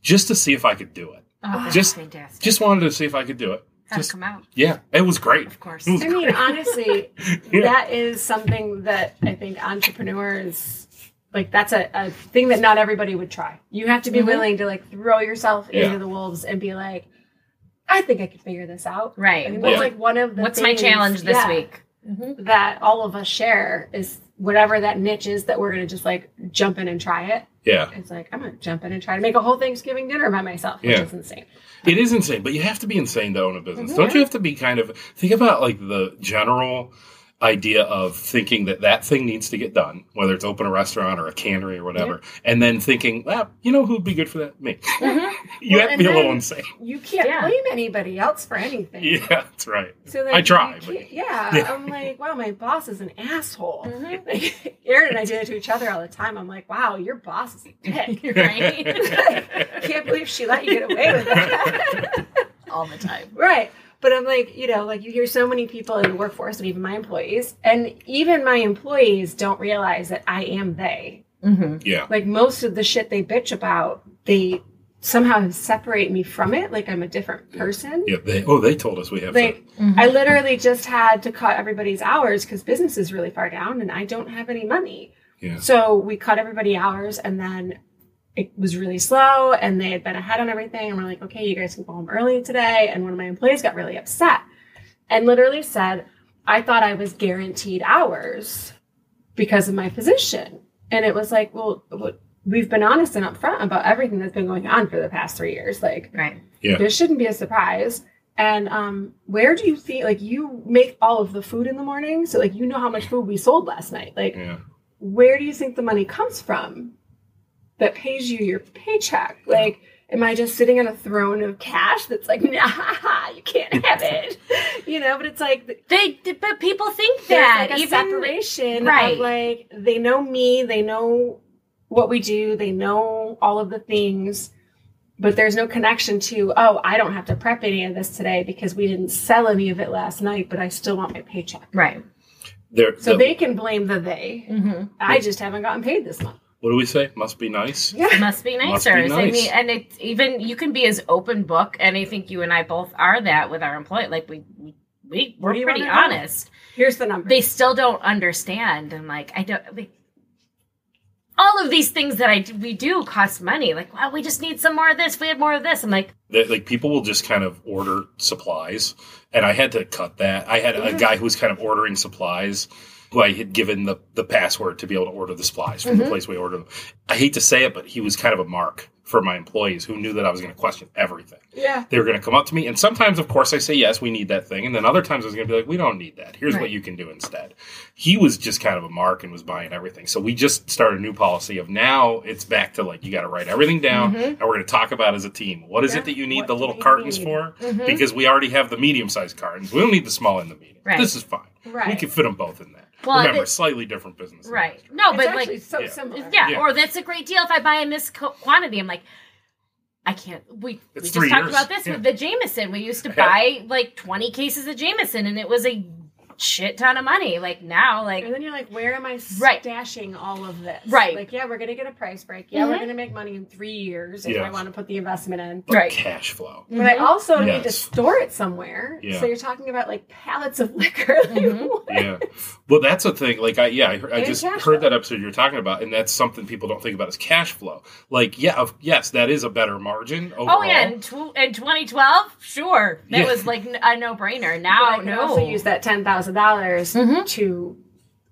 just to see if I could do it. Oh, Just- fantastic. Just wanted to see if I could do it. Just come out? yeah, it was great. Of course. It was I mean, honestly, Yeah. that is something that I think entrepreneurs like that's a, a thing that not everybody would try. You have to be willing to like throw yourself Yeah. into the wolves and be like, I think I could figure this out. Right. I think What- that's like one of the What's my challenge this yeah, week? That all of us share is whatever that niche is that we're gonna just like jump in and try it. yeah, It's like I'm gonna jump in and try to make a whole Thanksgiving dinner by myself, which Yeah. is insane. it is insane, but you have to be insane to own a business. Mm-hmm. Don't you have to be kind of think about like the general idea of thinking that that thing needs to get done, whether it's open a restaurant or a cannery or whatever, and then thinking, well, you know who'd be good for that? Me. you Well, have to and be a little insane. You can't Yeah. blame anybody else for anything. Yeah, that's right. So like, I try, but- Yeah, Yeah. I'm like, wow, my boss is an asshole. Mm-hmm. Like, Aaron and I do it to each other all the time. I'm like, wow, your boss is a dick. right? Can't believe she let you get away with that. All the time. right. But I'm like, you know, like you hear so many people in the workforce and even my employees, and even my employees don't realize that I am they. Mm-hmm. Yeah. Like most of the shit they bitch about, they somehow separate me from it. Like I'm a different person. Yeah, they, oh, they told us we have Like to. Mm-hmm. I literally just had to cut everybody's hours because business is really far down and I don't have any money. Yeah. So we cut everybody hours and then it was really slow and they had been ahead on everything and we're like, okay, you guys can go home early today. And one of my employees got really upset and literally said, I thought I was guaranteed hours because of my position. And it was like, well, what- we've been honest and upfront about everything that's been going on for the past three years. Like, Right. Yeah. this shouldn't be a surprise. And um, where do you think like you make all of the food in the morning? So like you know how much food we sold last night. Like Yeah. where do you think the money comes from that pays you your paycheck? Like, am I just sitting on a throne of cash that's like, nah, you can't have it? you know, but it's like They, but people think that like a even separation right. of like they know me, they know what we do, they know all of the things, but there's no connection to oh, I don't have to prep any of this today because we didn't sell any of it last night, but I still want my paycheck. right. They're, So the- they can blame the they. Mm-hmm. I just haven't gotten paid this month. What do we say? Must be nice. Yeah. Must be Must be nicer. I nice. mean, and it's even you can be as open book, and I think you and I both are that with our employee. Like we, we, we, we're pretty wanna know? honest. Here's the number. They still don't understand, and like I don't. Like, all of these things that I do, we do cost money. Like, wow, we just need some more of this. We had more of this. I'm like, that like people will just kind of order supplies and i had to cut that i had a mm-hmm. guy who was kind of ordering supplies who i had given the, the password to be able to order the supplies from the place we ordered them. I hate to say it but he was kind of a mark for my employees who knew that i was going to question everything. Yeah. they were going to come up to me and sometimes of course i say yes we need that thing and then other times i was going to be like we don't need that. Here's what you can do instead. He was just kind of a mark and was buying everything. So we just started a new policy of now it's back to like you got to write everything down and we're going to talk about as a team. What is Mm-hmm. Yeah. it that you need What the little cartons need? for? Mm-hmm. because we already have the medium sized cartons. We don't need the small and the medium. Right. this is fine. We can fit them both in that Well, remember it- slightly different business right? No, but actually like, so yeah. similar. yeah, Yeah. or that's a great deal if I buy in this co- quantity. I'm like, I can't. We we just talked years. about this Yeah. with the Jameson. We used to Yeah. buy like 20 cases of Jameson, and it was a shit ton of money. Like now, like And then you're like, where am I Right. stashing all of this? Right. Like, yeah, we're going to get a price break. Yeah, Mhm. we're going to make money in three years if Yeah. I want to put the investment in. But Right. cash flow But I also need to store it somewhere. Yeah. So you're talking about like pallets of liquor. Like, Mhm. what? yeah. Well, that's a thing. Like, I yeah, I, heard, I just heard flow. that episode you're talking about, and that's something people don't think about is cash flow. Like, yeah, of, yes, that is a better margin overall. oh yeah, in, tw- in 2012, sure, that Yeah. was like n- a no brainer. But Now, I can no. also use that ten thousand dollars Mhm. to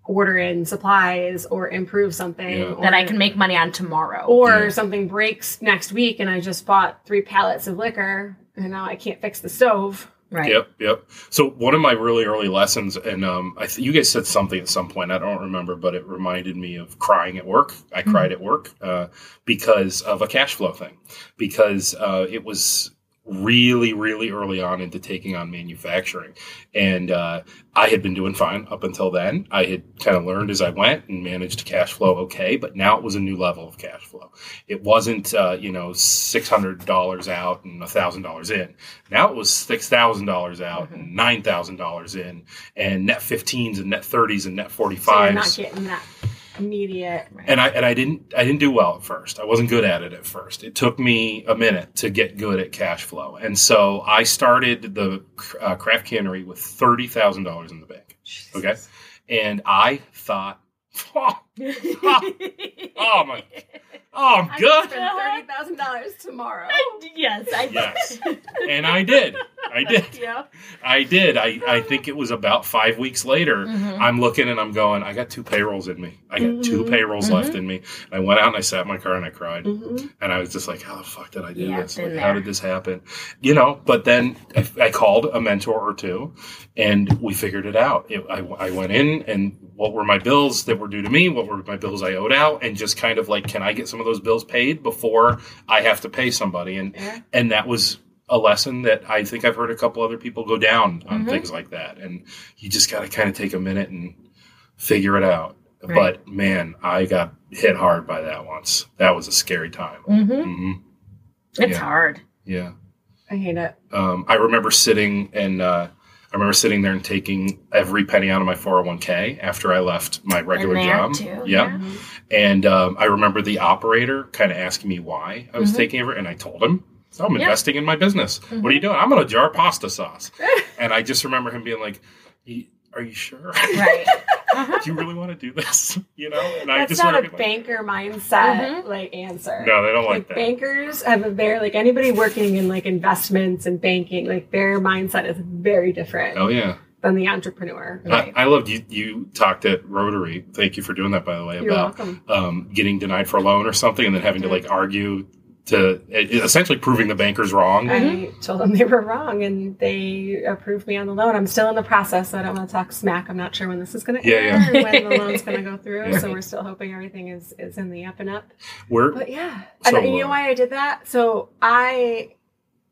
order in supplies or improve something Yeah. or, that I can make money on tomorrow. or Yeah. something breaks next week and I just bought three pallets of liquor and now I can't fix the stove. Right. Yep, yep. So one of my really early lessons, and um, I th- you guys said something at some point. I don't remember, but it reminded me of crying at work. I cried at work uh, because of a cash flow thing, because uh, it was really, really early on into taking on manufacturing, and uh, I had been doing fine up until then. I had kind of learned as I went and managed to cash flow okay, but now it was a new level of cash flow. It wasn't, uh, you know, six hundred dollars out and thousand dollars in. Now it was six thousand dollars out and nine thousand dollars in, and net fifteens and net thirties and net forty So you're not getting that immediate. and I and I didn't I didn't do well at first. I wasn't good at it at first. It took me a minute to get good at cash flow, and so I started the uh, craft cannery with thirty thousand dollars in the bank. Okay, and I thought, oh, oh my, oh, I'm I good. spend thirty thousand dollars tomorrow. yes, I Yes, and I did. I did. yeah. I did. I, I think it was about five weeks later. I'm looking and I'm going, I got two payrolls in me. I got two payrolls left in me. And I went out and I sat in my car and I cried. And I was just like, how the fuck did I do Yeah, this? Like, how did this happen? You know, but then I, I called a mentor or two and we figured it out. It, I, I went in and what were my bills that were due to me? What were my bills I owed out? And just kind of like, can I get some of those bills paid before I have to pay somebody? And, Yeah. and that was a lesson that I think I've heard a couple other people go down on Mm-hmm. things like that. And you just got to kind of take a minute and figure it out. Right. But man, I got hit hard by that once. That was a scary time. Mm-hmm. hmm It's Yeah. hard. Yeah. I hate it. Um, I remember sitting and uh, I remember sitting there and taking every penny out of my 401k after I left my regular job. too, Yeah. And um, I remember the operator kind of asking me why I was Mhm. taking every, and I told him, I'm Yeah. investing in my business. What are you doing? I'm going to jar pasta sauce. and I just remember him being like, "Y- Are you sure? Right. Do you really want to do this? You know? And I That's just not a remember being like, banker mindset Mhm. like answer. No, they don't like Like that. bankers have a very like anybody working in like investments and banking, like their mindset is very different Oh, yeah. than the entrepreneur. I, I loved you. You talked at Rotary. Thank you for doing that, by the way, You're about welcome. um, getting denied for a loan or something, and then having to like argue to essentially proving the bankers wrong. I told them they were wrong and they approved me on the loan. I'm still in the process, so I don't want to talk smack. I'm not sure when this is going to Yeah, air yeah. or when the loan's going to go through. Yeah. So we're still hoping everything is, is in the up and up. We're But yeah. So, and you uh, know why I did that? So I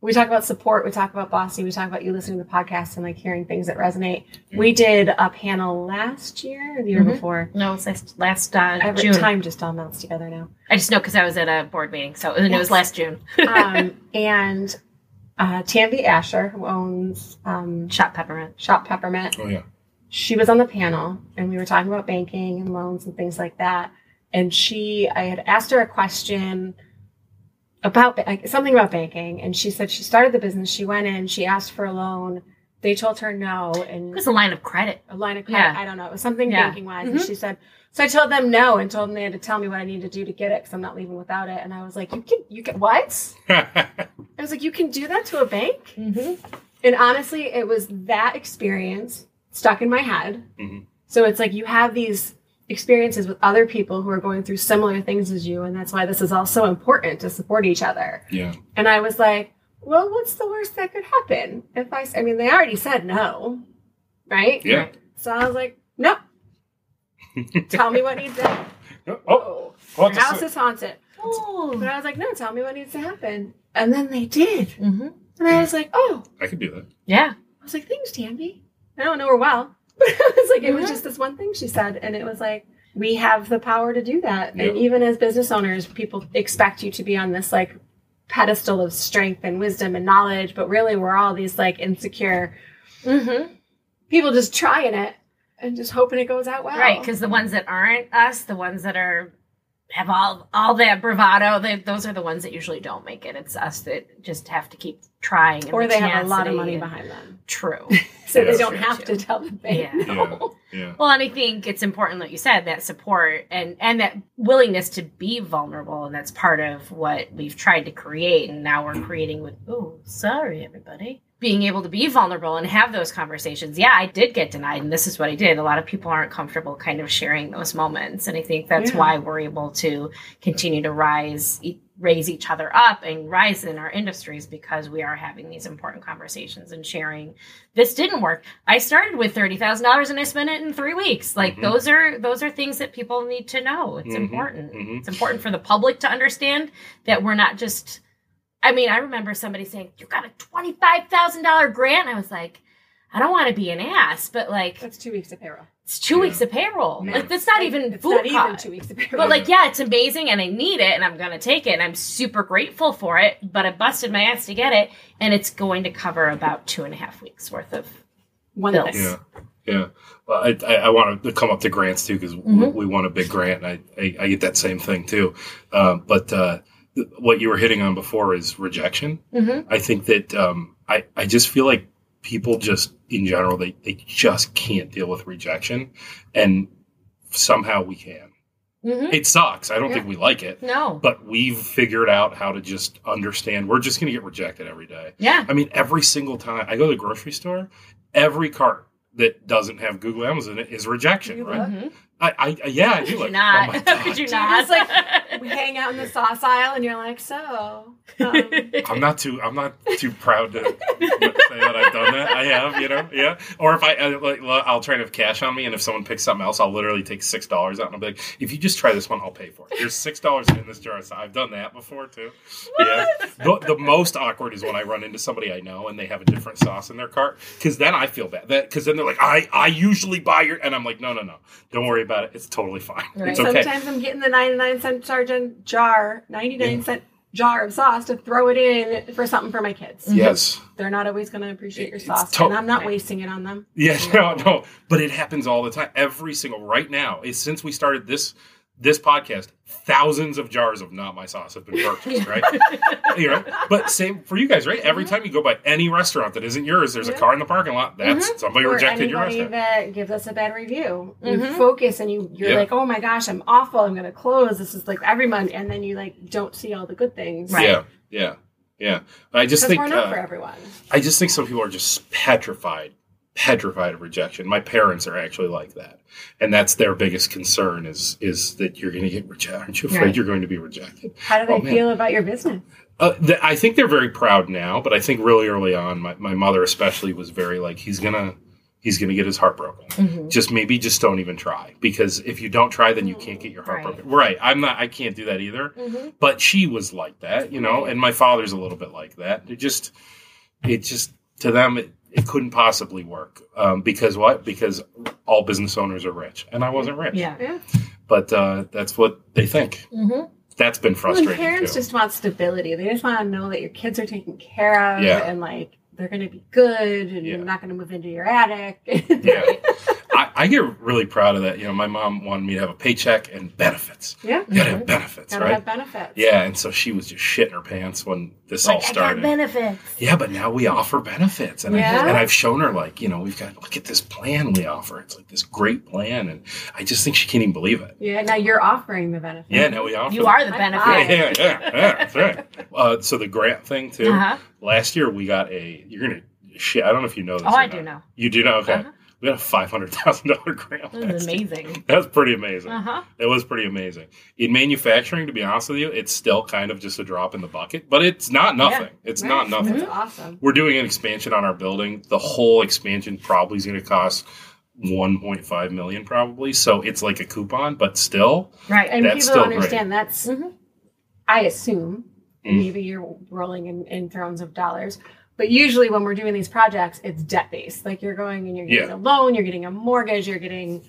we talk about support, we talk about bossy, we talk about you listening to the podcast and like hearing things that resonate. We did a panel last year or the year Mhm. before. No, it was last, last uh, Every June. time just all melts together now. I just know because I was at a board meeting, so and it was last June. Um, and uh, Tammy Asher, who owns um, Shop peppermint. Shop Peppermint, oh yeah, she was on the panel and we were talking about banking and loans and things like that. And she, I had asked her a question about something about banking, and she said she started the business. She went in, she asked for a loan. They told her no, and It was a line of credit. a line of credit. Yeah. I don't know. It was something Yeah. banking wise. And she said, so I told them no and told them they had to tell me what I needed to do to get it because I'm not leaving without it. And I was like, you can, you can, what? I was like, you can do that to a bank? Mm-hmm. And honestly, it was that experience stuck in my head. Mhm. So it's like you have these experiences with other people who are going through similar things as you. And that's why this is all so important to support each other. yeah, And I was like, well, what's the worst that could happen? If I, s- I mean, they already said no, right? yeah. So I was like, no. tell me what needs to happen. Oh, Oh, your house is haunted. oh But I was like, no, tell me what needs to happen. And then they did. Mm-hmm. And I was like, oh, I could do that. Yeah. I was like, thanks, Tammy. I don't know her well, but it was like, it was just this one thing she said. And it was like, we have the power to do that. Yeah. And even as business owners, people expect you to be on this like pedestal of strength and wisdom and knowledge. But really, we're all these like insecure Mm-hmm. people just trying it and just hoping it goes out well. Right, because the ones that aren't us, the ones that are have all all that bravado, they, those are the ones that usually don't make it. It's us that just have to keep trying. and or the they have a lot of money and- behind them. True. So Yeah. they don't have too. to tell the bank. Yeah. Yeah, no. yeah. Well, and I think it's important, like you said, that support and and that willingness to be vulnerable, and that's part of what we've tried to create, and now we're creating with. Oh, sorry, everybody. Being able to be vulnerable and have those conversations. Yeah, I did get denied, and this is what I did. A lot of people aren't comfortable kind of sharing those moments, and I think that's Yeah. why we're able to continue to rise, raise each other up, and rise in our industries because we are having these important conversations and sharing. This didn't work. I started with thirty thousand dollars, and I spent it in three weeks. Like Mhm. those are those are things that people need to know. It's Mhm, important. mhm. It's important for the public to understand that we're not just I mean, I remember somebody saying, You got a $25,000 grant. I was like, I don't want to be an ass, but like, That's two weeks of payroll. it's two Yeah. weeks of payroll. Man. Like, that's not even It's food not even two weeks of payroll. But like, yeah, it's amazing and I need it and I'm going to take it and I'm super grateful for it, but I busted my ass to get it and it's going to cover about two and a half weeks worth of one bills. Yeah, yeah. Well, I, I, I want to come up to grants too because Mhm. we, we won a big grant, and I, I, I get that same thing too. Um, but uh, th- what you were hitting on before is rejection. Mm-hmm. I think that um, I, I just feel like people just in general they, they just can't deal with rejection, and somehow we can. Mm-hmm. It sucks. I don't Yeah. think we like it, No. but we've figured out how to just understand. We're just going to get rejected every day. Yeah. I mean, every single time I go to the grocery store, every cart that doesn't have Guglielmo in it is rejection, right? Mhm. I, I, I- yeah, I do. Could you like, not? Oh God. Could you Do not? just, like, We hang out in the sauce aisle, and you're like, so. Um, I'm not too. I'm not too proud to say that I've done that. I have, you know, yeah. Or if I, I like, I'll try to have cash on me, and if someone picks something else, I'll literally take six dollars out, and I'll be like, "If you just try this one, I'll pay for it." Here's six dollars in this jar. So I've done that before too. Yeah. The, the most awkward is when I run into somebody I know and they have a different sauce in their cart, because then I feel bad. That because then they're like, "I I usually buy your," and I'm like, "No, no, no, don't worry about it. It's totally fine. Right. It's okay." Sometimes I'm getting the 99 cent sergeant jar, 99 cent jar of sauce to throw it in for something for my kids. Mm-hmm. Yes. They're not always going to appreciate your It's sauce, to- and I'm not wasting it on them. Yeah, no, no, but it happens all the time. Every single right now is since we started this this podcast, thousands of jars of not my sauce have been purchased, right? you know, but same for you guys, right? Every time you go by any restaurant that isn't yours, there's a car in the parking lot. That's somebody or rejected your anybody restaurant. that gives us a bad review. You Mhm. focus and you you're Yeah. like, oh my gosh, I'm awful. I'm going to close. This is like every month, and then you like don't see all the good things. Right. Yeah, yeah, yeah. I just think we're not uh, for everyone. I just think some people are just petrified, petrified of rejection. My parents are actually like that, and that's their biggest concern is is that you're going to get rejected. Aren't you afraid Right. you're going to be rejected? How do they oh, feel about your business? Uh, th- I think they're very proud now, but I think really early on, my, my mother especially was very like, he's gonna he's gonna get his heart broken. Mhm. Just maybe just don't even try because if you don't try, then you can't get your heart Right. broken. Right? I'm not. I can't do that either. Mhm. But she was like that, you know, and my father's a little bit like that. It just, it just to them, it, it couldn't possibly work um, because what? Because all business owners are rich, and I wasn't rich. Yeah. Yeah. But uh, that's what they think. Mm-hmm. That's been frustrating and parents too. just want stability. They just want to know that your kids are taken care of Yeah. and like they're going to be good and Yeah. you're not going to move into your attic. Yeah. I, I get really proud of that. You know, my mom wanted me to have a paycheck and benefits. yeah. You gotta have benefits, Gotta right? have benefits. yeah, and so she was just shitting her pants when this all Like, I got started. benefits. yeah, but now we offer benefits, and Yeah. I, and I've shown her like, you know, we've got look at this plan we offer. It's like this great plan, and I just think she can't even believe it. Yeah. Now you're offering the benefits. Yeah, now we offer. You are the High benefit. five. Yeah, yeah, yeah. That's right. Uh, so the grant thing too. Uh-huh. Last year we got a. You're gonna shit. I don't know if you know this. Oh, or I not. do know. You do know. Okay. Uh-huh. We got a five hundred thousand dollar grant. This last is year. amazing. That was pretty amazing. Uh huh. It was pretty amazing. In manufacturing, to be honest with you, it's still kind of just a drop in the bucket, but it's not nothing. It's not nothing. That's awesome. We're doing an expansion on our building. The whole expansion probably is going to cost 1.5 million probably. So it's like a coupon, but still, Right. And That's people still don't understand that's, Mhm. I assume, Mm. maybe you're rolling in, in thrones of dollars. But usually when we're doing these projects, it's debt based. Like you're going and you're getting Yeah. a loan, you're getting a mortgage, you're getting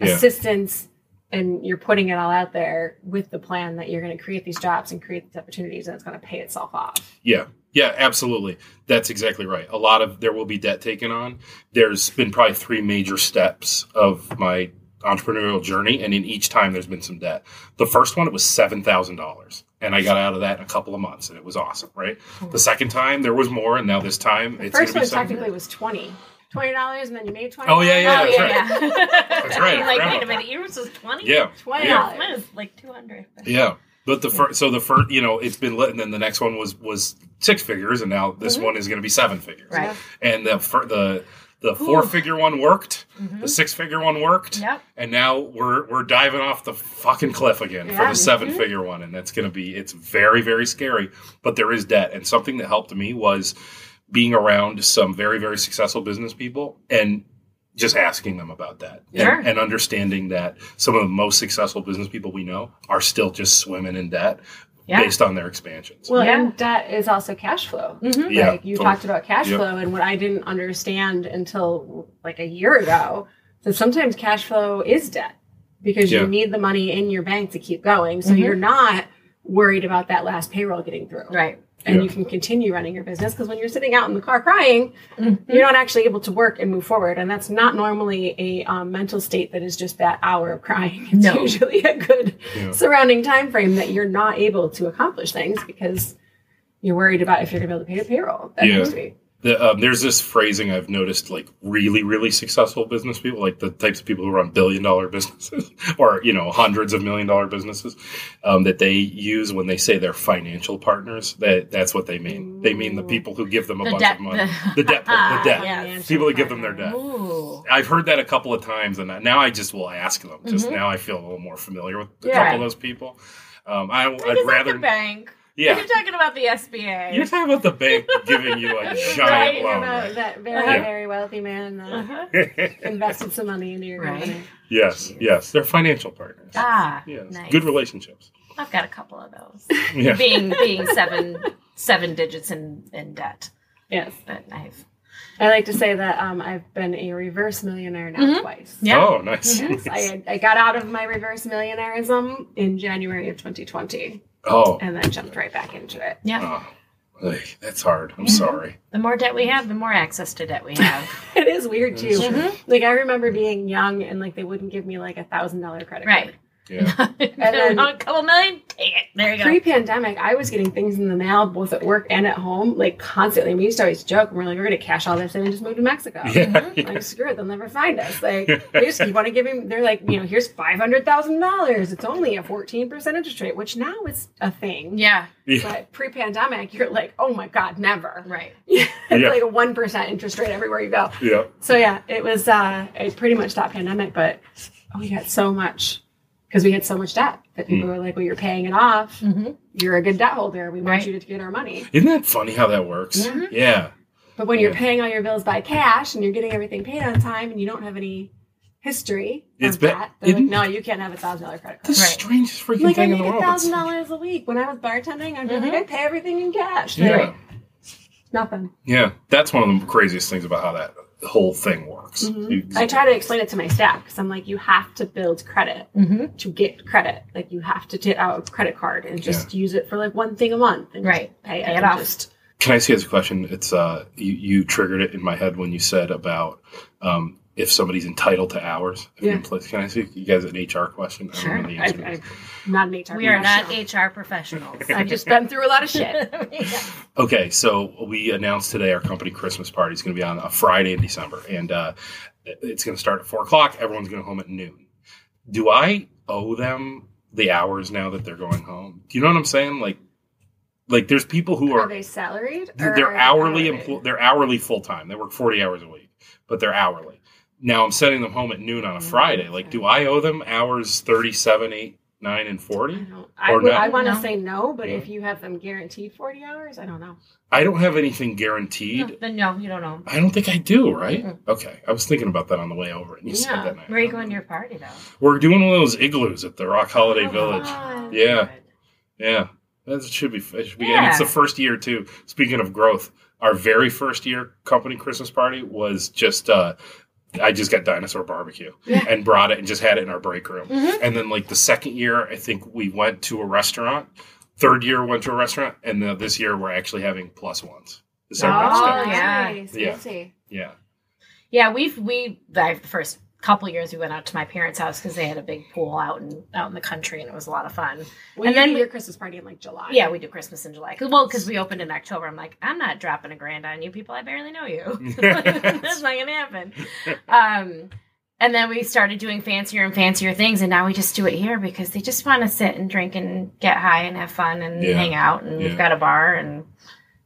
Yeah. assistance, and you're putting it all out there with the plan that you're going to create these jobs and create these opportunities and it's going to pay itself off. yeah. Yeah, absolutely. That's exactly right. A lot of there will be debt taken on. There's been probably three major steps of my entrepreneurial journey, and in each time there's been some debt. The first one it was seven thousand dollars, and I got out of that in a couple of months, and it was awesome. Right. Hmm. The second time there was more, and now this time The it's first going one to be something. technically was 20 $20 and then you made 20 Oh, yeah, yeah, oh, that's yeah, right. yeah. That's right, I I'm like, wait a minute, yours was 20? Yeah. $20. Yeah. Mine is like 200. Yeah. But the first, so the first, you know, it's been lit, and then the next one was was six figures, and now this mm-hmm. one is going to be seven figures. Right. And the fir- the the four figure one worked, the mm-hmm. six figure one worked, Yep. and now we're we're diving off the fucking cliff again for the seven figure mm-hmm. one, and that's going to be it's very very scary. But there is debt, and something that helped me was being around some very very successful business people and just asking them about that Sure. and, and understanding that some of the most successful business people we know are still just swimming in debt Yeah. based on their expansions. Well, Yeah. and debt is also cash flow. Mm-hmm. Yeah, like you totally. talked about cash Yep. flow, and what I didn't understand until like a year ago that sometimes cash flow is debt because Yeah. you need the money in your bank to keep going. So mm-hmm. you're not worried about that last payroll getting through. Right. And Yeah. you can continue running your business because when you're sitting out in the car crying, Mm-hmm. you're not actually able to work and move forward. And that's not normally a um, mental state that is just that hour of crying. It's No. usually a good Yeah. surrounding time frame that you're not able to accomplish things because you're worried about if you're going to be able to pay the payroll. That Yeah. Needs to be. The, um, there's this phrasing I've noticed, like really, really successful business people, like the types of people who run billion dollar businesses or you know hundreds of million dollar businesses, um, that they use when they say they're financial partners. That that's what they mean. They mean the people who give them a The bunch debt- of money, the- the, debt, the debt, Yeah. people that give them their debt. Ooh. I've heard that a couple of times, and now I just will ask them. Just now, I feel a little more familiar with a Yeah. couple of those people. Um, I, that rather, the bank. Yeah. You're talking about the SBA. You're talking about the bank giving you a giant Right, loan. About right? that very, Yeah. very wealthy man that Uh-huh. invested some money into your Right. company. yes, yes, they're financial partners. Ah, Yes, nice. good relationships. I've got a couple of those. Yeah, being being seven seven digits in in debt, Yes. but I've I like to say that um, I've been a reverse millionaire now twice. Yeah. Oh, nice. Yes, I, I got out of my reverse millionaireism in January of 2020 Oh, and then jumped right back into it. yeah. oh, Ay, that's hard. I'm mm-hmm. sorry. The more debt we have, the more access to debt we have. It is weird too. That's Like I remember being young and like they wouldn't give me like a thousand dollar credit right. card. Yeah, then- a couple million. There you go. Pre-pandemic, I was getting things in the mail both at work and at home, like constantly. We used to always joke, and we're like, "We're gonna cash all this in and just move to Mexico." yeah, yeah. Like, screw it, they'll never find us. Like, they just you want to give him. They're like, you know, here's five hundred thousand dollars. It's only a fourteen percent interest rate, which now is a thing. Yeah. yeah. But pre-pandemic, you're like, oh my god, never. Right. it's Yeah. like a one percent interest rate everywhere you go. yeah. So yeah, it was. uh It pretty much stopped pandemic, but we got so much because we had so much debt that people hmm. were like, well, you're paying it off. Mm-hmm. You're a good debt holder. We want Right. you to get our money. Isn't that funny how that works? Mm-hmm. Yeah. But when you're paying all your bills by cash and you're getting everything paid on time and you don't have any history It's of ba- that, they're like, no, you can't have a thousand dollar credit The card. strangest freaking Like I thing in make the a world. thousand dollars a week when I was bartending. I'd be like, mm-hmm. I pay everything in cash. They're Yeah. like, nothing. Yeah, that's one of the craziest things about how that whole thing works. You- I try to explain it to my staff because I'm like, you have to build credit Mm-hmm. to get credit. Like you have to take out a credit card and just use it for like one thing a month and Right. just pay it, Pay it and off. Just, Can I ask you a question? It's uh, you, you triggered it in my head when you said about um, if somebody's entitled to hours. If Yeah. an employee- Can I ask you guys an HR question? I don't know the I, answer to I. I'm not an HR. We are not. HR professionals. I've just been through a lot of shit. Okay, so we announced today our company Christmas party is going to be on a Friday in December, and uh, it's going to start at four o'clock. Everyone's going home at noon. Do I owe them the hours now that they're going home? Do you know what I'm saying? Like, like there's people who Are are they salaried? they're, or they're are hourly hourly? empl- they're hourly full time. They work 40 hours a week, but they're hourly. Now I'm sending them home at noon on a Friday. Like, do I owe them hours 37, 8, 9, and 40? don't. I, no? I want to No. say no, but if you have them guaranteed 40 hours, I don't know. I don't have anything guaranteed. Then no, you don't know. I don't think I do, right? Okay. I was thinking about that on the way over. And you said Yeah. that. and Where are you going to your party though? We're doing one of those igloos at the ROC Holiday Village. fun. Yeah. Yeah. That should be, it should be and it's the first year too. Speaking of growth, our very first year company Christmas party was just uh I just got dinosaur barbecue and brought it and just had it in our break room. Mm-hmm. And then like the second year, I think we went to a restaurant. Third year went to a restaurant, and the, this year we're actually having plus ones. December Oh, instead. yeah. nice. Yeah. Yeah. Yeah, we've we the first couple years we went out to my parents' house because they had a big pool out in out in the country and it was a lot of fun. Well, And you then do we- your Christmas party in like July. Yeah, we do Christmas in July. 'Cause- well, because we opened in October. I'm like, I'm not dropping a grand on you people. I barely know you. That's not gonna happen. Um, And then we started doing fancier and fancier things, and now we just do it here because they just want to sit and drink and get high and have fun and Yeah. hang out. And Yeah. we've got a bar, and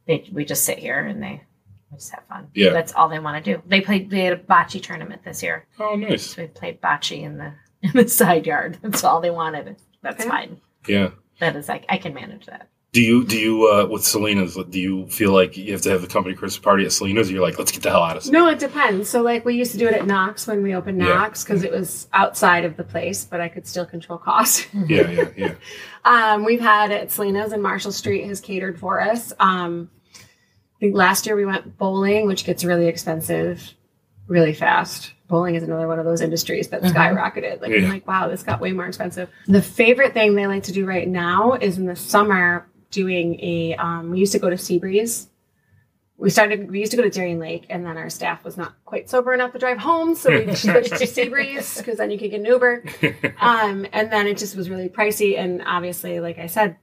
they we just sit here and they we just have fun. Yeah. that's all they want to do. They played. They had a bocce tournament this year, Oh, nice. so we played bocce in the in the side yard. That's all they wanted. That's Okay. fine. Yeah. That is like I can manage that. Do you do you uh, with Salena's? Do you feel like you have to have the company Christmas party at Salena's? Or you're like, let's get the hell out of Salena. No, it depends. So, like, we used to do it at Knox when we opened Knox because it was outside of the place, but I could still control cost. Yeah, yeah, yeah. um, we've had it at Salena's and Marshall Street has catered for us. Um, I think last year we went bowling, which gets really expensive really fast. Bowling is another one of those industries that skyrocketed. Like, Yeah. I'm like, wow, this got way more expensive. The favorite thing they like to do right now is in the summer doing a, um, we used to go to Seabreeze we started we used to go to Darien Lake and then our staff was not quite sober enough to drive home so we switched to Seabreeze because then you could get an Uber um, and then it just was really pricey and obviously like I said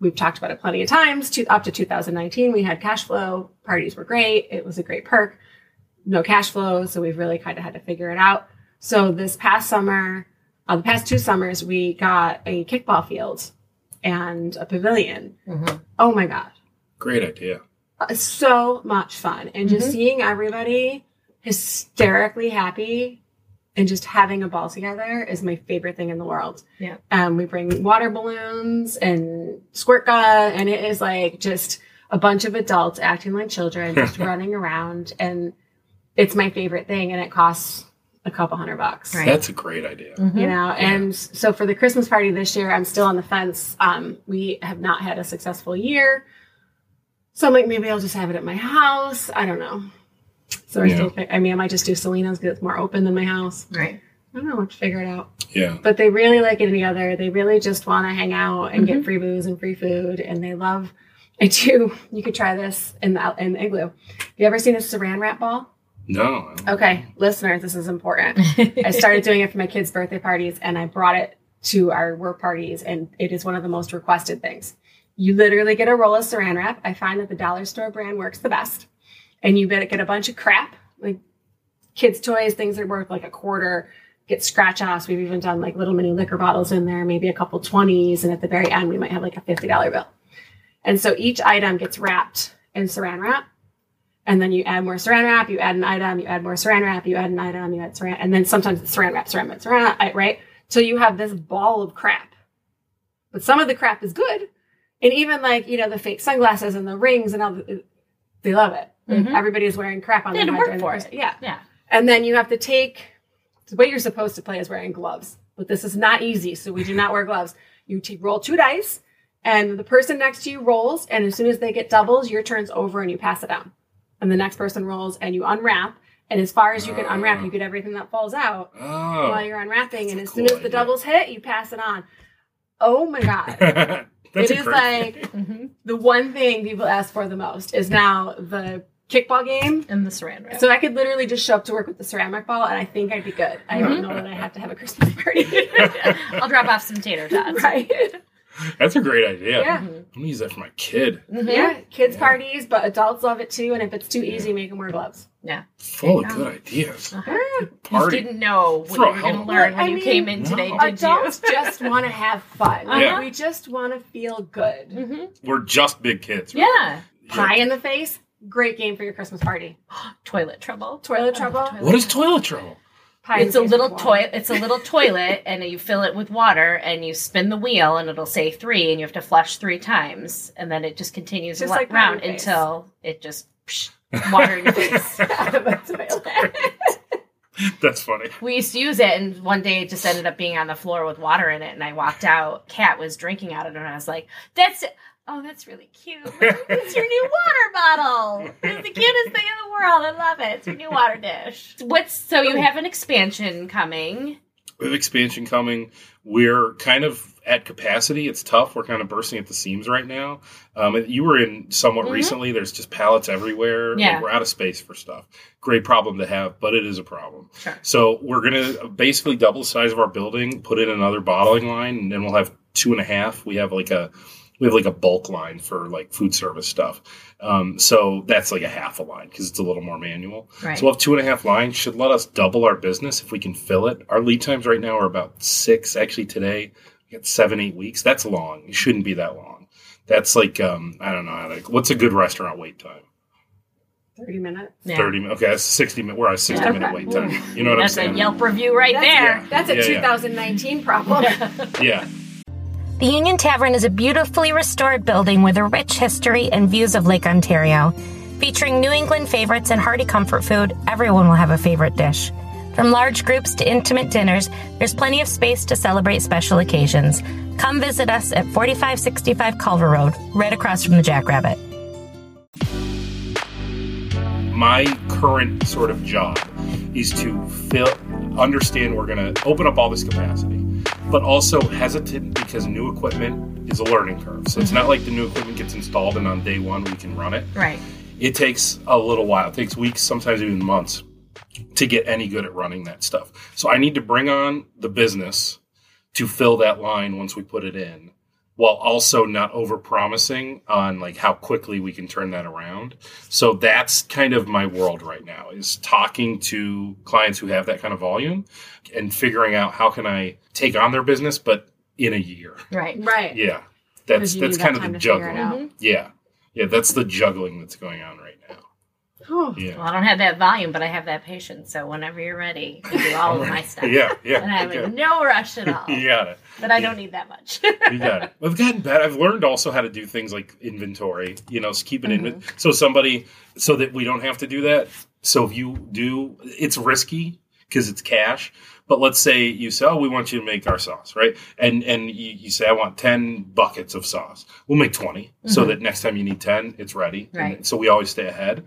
we've talked about it plenty of times to, up to 2019 we had cash flow parties were great it was a great perk. No cash flow so we've really kind of had to figure it out. So this past summer uh, the past two summers we got a kickball field and a pavilion. Oh my god. Great idea. uh, so much fun. And just seeing everybody hysterically happy and just having a ball together is my favorite thing in the world. Yeah. Um, we bring water balloons and squirt gun, and it is like just a bunch of adults acting like children, just running around, and it's my favorite thing. And it costs a couple hundred bucks, Right. That's a great idea. you know. And so for the Christmas party this year, I'm still on the fence. Um, we have not had a successful year. So I'm like, maybe I'll just have it at my house. I don't know. So I Yeah. still, I mean, I might just do Salena's because it's more open than my house. Right. I don't know. Let's figure it out. Yeah. But they really like getting together. They really just want to hang out and get mm-hmm. free booze and free food. And they love. I do. You could try this in the in the igloo. You ever seen a Saran wrap ball? No. I don't- Okay, listeners, this is important. I started doing it for my kids' birthday parties and I brought it to our work parties, and it is one of the most requested things. You literally get a roll of saran wrap. I find that the dollar store brand works the best. And you get, get a bunch of crap, like kids' toys, things that worth like a quarter, get scratch offs. We've even done like little mini liquor bottles in there, maybe a couple 20s, and at the very end, we might have like a $50 bill. And so each item gets wrapped in saran wrap and then you add more saran wrap, you add an item, you add more saran wrap, you add an item, you add saran, and then sometimes it's saran wrap, saran wrap, saran wrap, right? So you have this ball of crap. But some of the crap is good. And even like, you know, the fake sunglasses and the rings and all, the, they love it. Like, Mhm. Everybody's wearing crap on They their had to head work during the for it. Yeah. Yeah. And then you have to take the way you're supposed to play is wearing gloves, but this is not easy. So we do not wear gloves. You t- roll two dice, and the person next to you rolls, and as soon as they get doubles, your turn's over and you pass it down. And the next person rolls, and you unwrap. And as far as you can unwrap, you get everything that falls out Oh. while you're unwrapping. And as That's a soon cool as the idea. doubles hit, you pass it on. Oh my god! That's it a like Mm-hmm. the one thing people ask for the most is now the kickball game. And the saran wrap. So I could literally just show up to work with the saran wrap ball, and I think I'd be good. I don't mm-hmm. know that I have to have a Christmas party, I'll drop off some tater tots. right? That's a great idea. Yeah. Mm-hmm. I'm gonna use that for my kid. Mm-hmm. Yeah, kids parties, but adults love it too. And if it's too easy, make them wear gloves. Yeah. Full of good ideas. Uh-huh. You Party. didn't know what Throw you a were going to hell. learn Well, when I you mean, came in today, no. did Adults you? just want to have fun. Yeah. We just want to feel good. Mm-hmm. We're just big kids. right? Yeah. Pie in the face, great game for your Christmas party. Toilet trouble. Toilet trouble? What is toilet trouble? Pie in It's a little toilet. It's a little toilet, and you fill it with water, and you spin the wheel, and it'll say three, and you have to flush three times, and then it just continues Just la- like round pie in your face. until it just psh, water in your face. Out of toilet. That's funny. We used to use it, and one day it just ended up being on the floor with water in it. And I walked out. Cat was drinking out of it, and I was like, "That's it. Oh, that's really cute. It's your new water bottle. It's the cutest thing in the world. I love it. It's your new water dish. What's so you have an expansion coming? We have expansion coming. We're kind of at capacity. It's tough. We're kind of bursting at the seams right now. Um, you were in somewhat Mhm. recently. There's just pallets everywhere. Like, Yeah. we're out of space for stuff. Great problem to have, but it is a problem. Sure. So we're gonna basically double the size of our building, put in another bottling line, and then we'll have two and a half. We have like a we have like a bulk line for like food service stuff. Um, so that's like a half a line because it's a little more manual. Right. So we'll have two and a half lines. Should let us double our business if we can fill it. Our lead times right now are about six. Actually, today we got seven, eight weeks. That's long. It shouldn't be that long. That's like um, I don't know. how to- What's a good restaurant wait time? 30 minutes. Yeah. Thirty minutes. Okay, that's sixty minutes. We're at sixty Yeah. minute wait time. You know what That's I'm a saying? Yelp review right That's, there. that's a Yeah, yeah. 2019 problem. Yeah. The Union Tavern is a beautifully restored building with a rich history and views of Lake Ontario. Featuring New England favorites and hearty comfort food, everyone will have a favorite dish. From large groups to intimate dinners, there's plenty of space to celebrate special occasions. Come visit us at 4565 Culver Road, right across from the Jackrabbit. my current sort of job is to fill understand we're going to open up all this capacity but also hesitant because new equipment is a learning curve. So it's mm-hmm. not like the new equipment gets installed and on day one we can run it. Right. it takes a little while. It takes weeks sometimes even months to get any good at running that stuff. So i need to bring on the business to fill that line once we put it in while also not over promising on like how quickly we can turn that around. So that's kind of my world right now is talking to clients who have that kind of volume and figuring out how can i take on their business but in a year. Right. right. yeah. That's that's kind that of the to figure it juggling. Mm-hmm. yeah. Yeah that's the juggling that's going on right now Oh, yeah Well, I don't have that volume, but I have that patience. So whenever you're ready, I do all of my stuff. yeah yeah And I'm okay. in no rush at all. you got it But I don't need that much. you got it. I've gotten better. I've learned also how to do things like inventory. You know, keep an Mm-hmm. inventory so somebody so that we don't have to do that. So if you do, it's risky because it's cash. But let's say you say, "Oh, we want you to make our sauce, right?" And and you, you say, "I want ten buckets of sauce." We'll make 20 so that next time you need ten, it's ready. Mm-hmm. Right. And so we always stay ahead.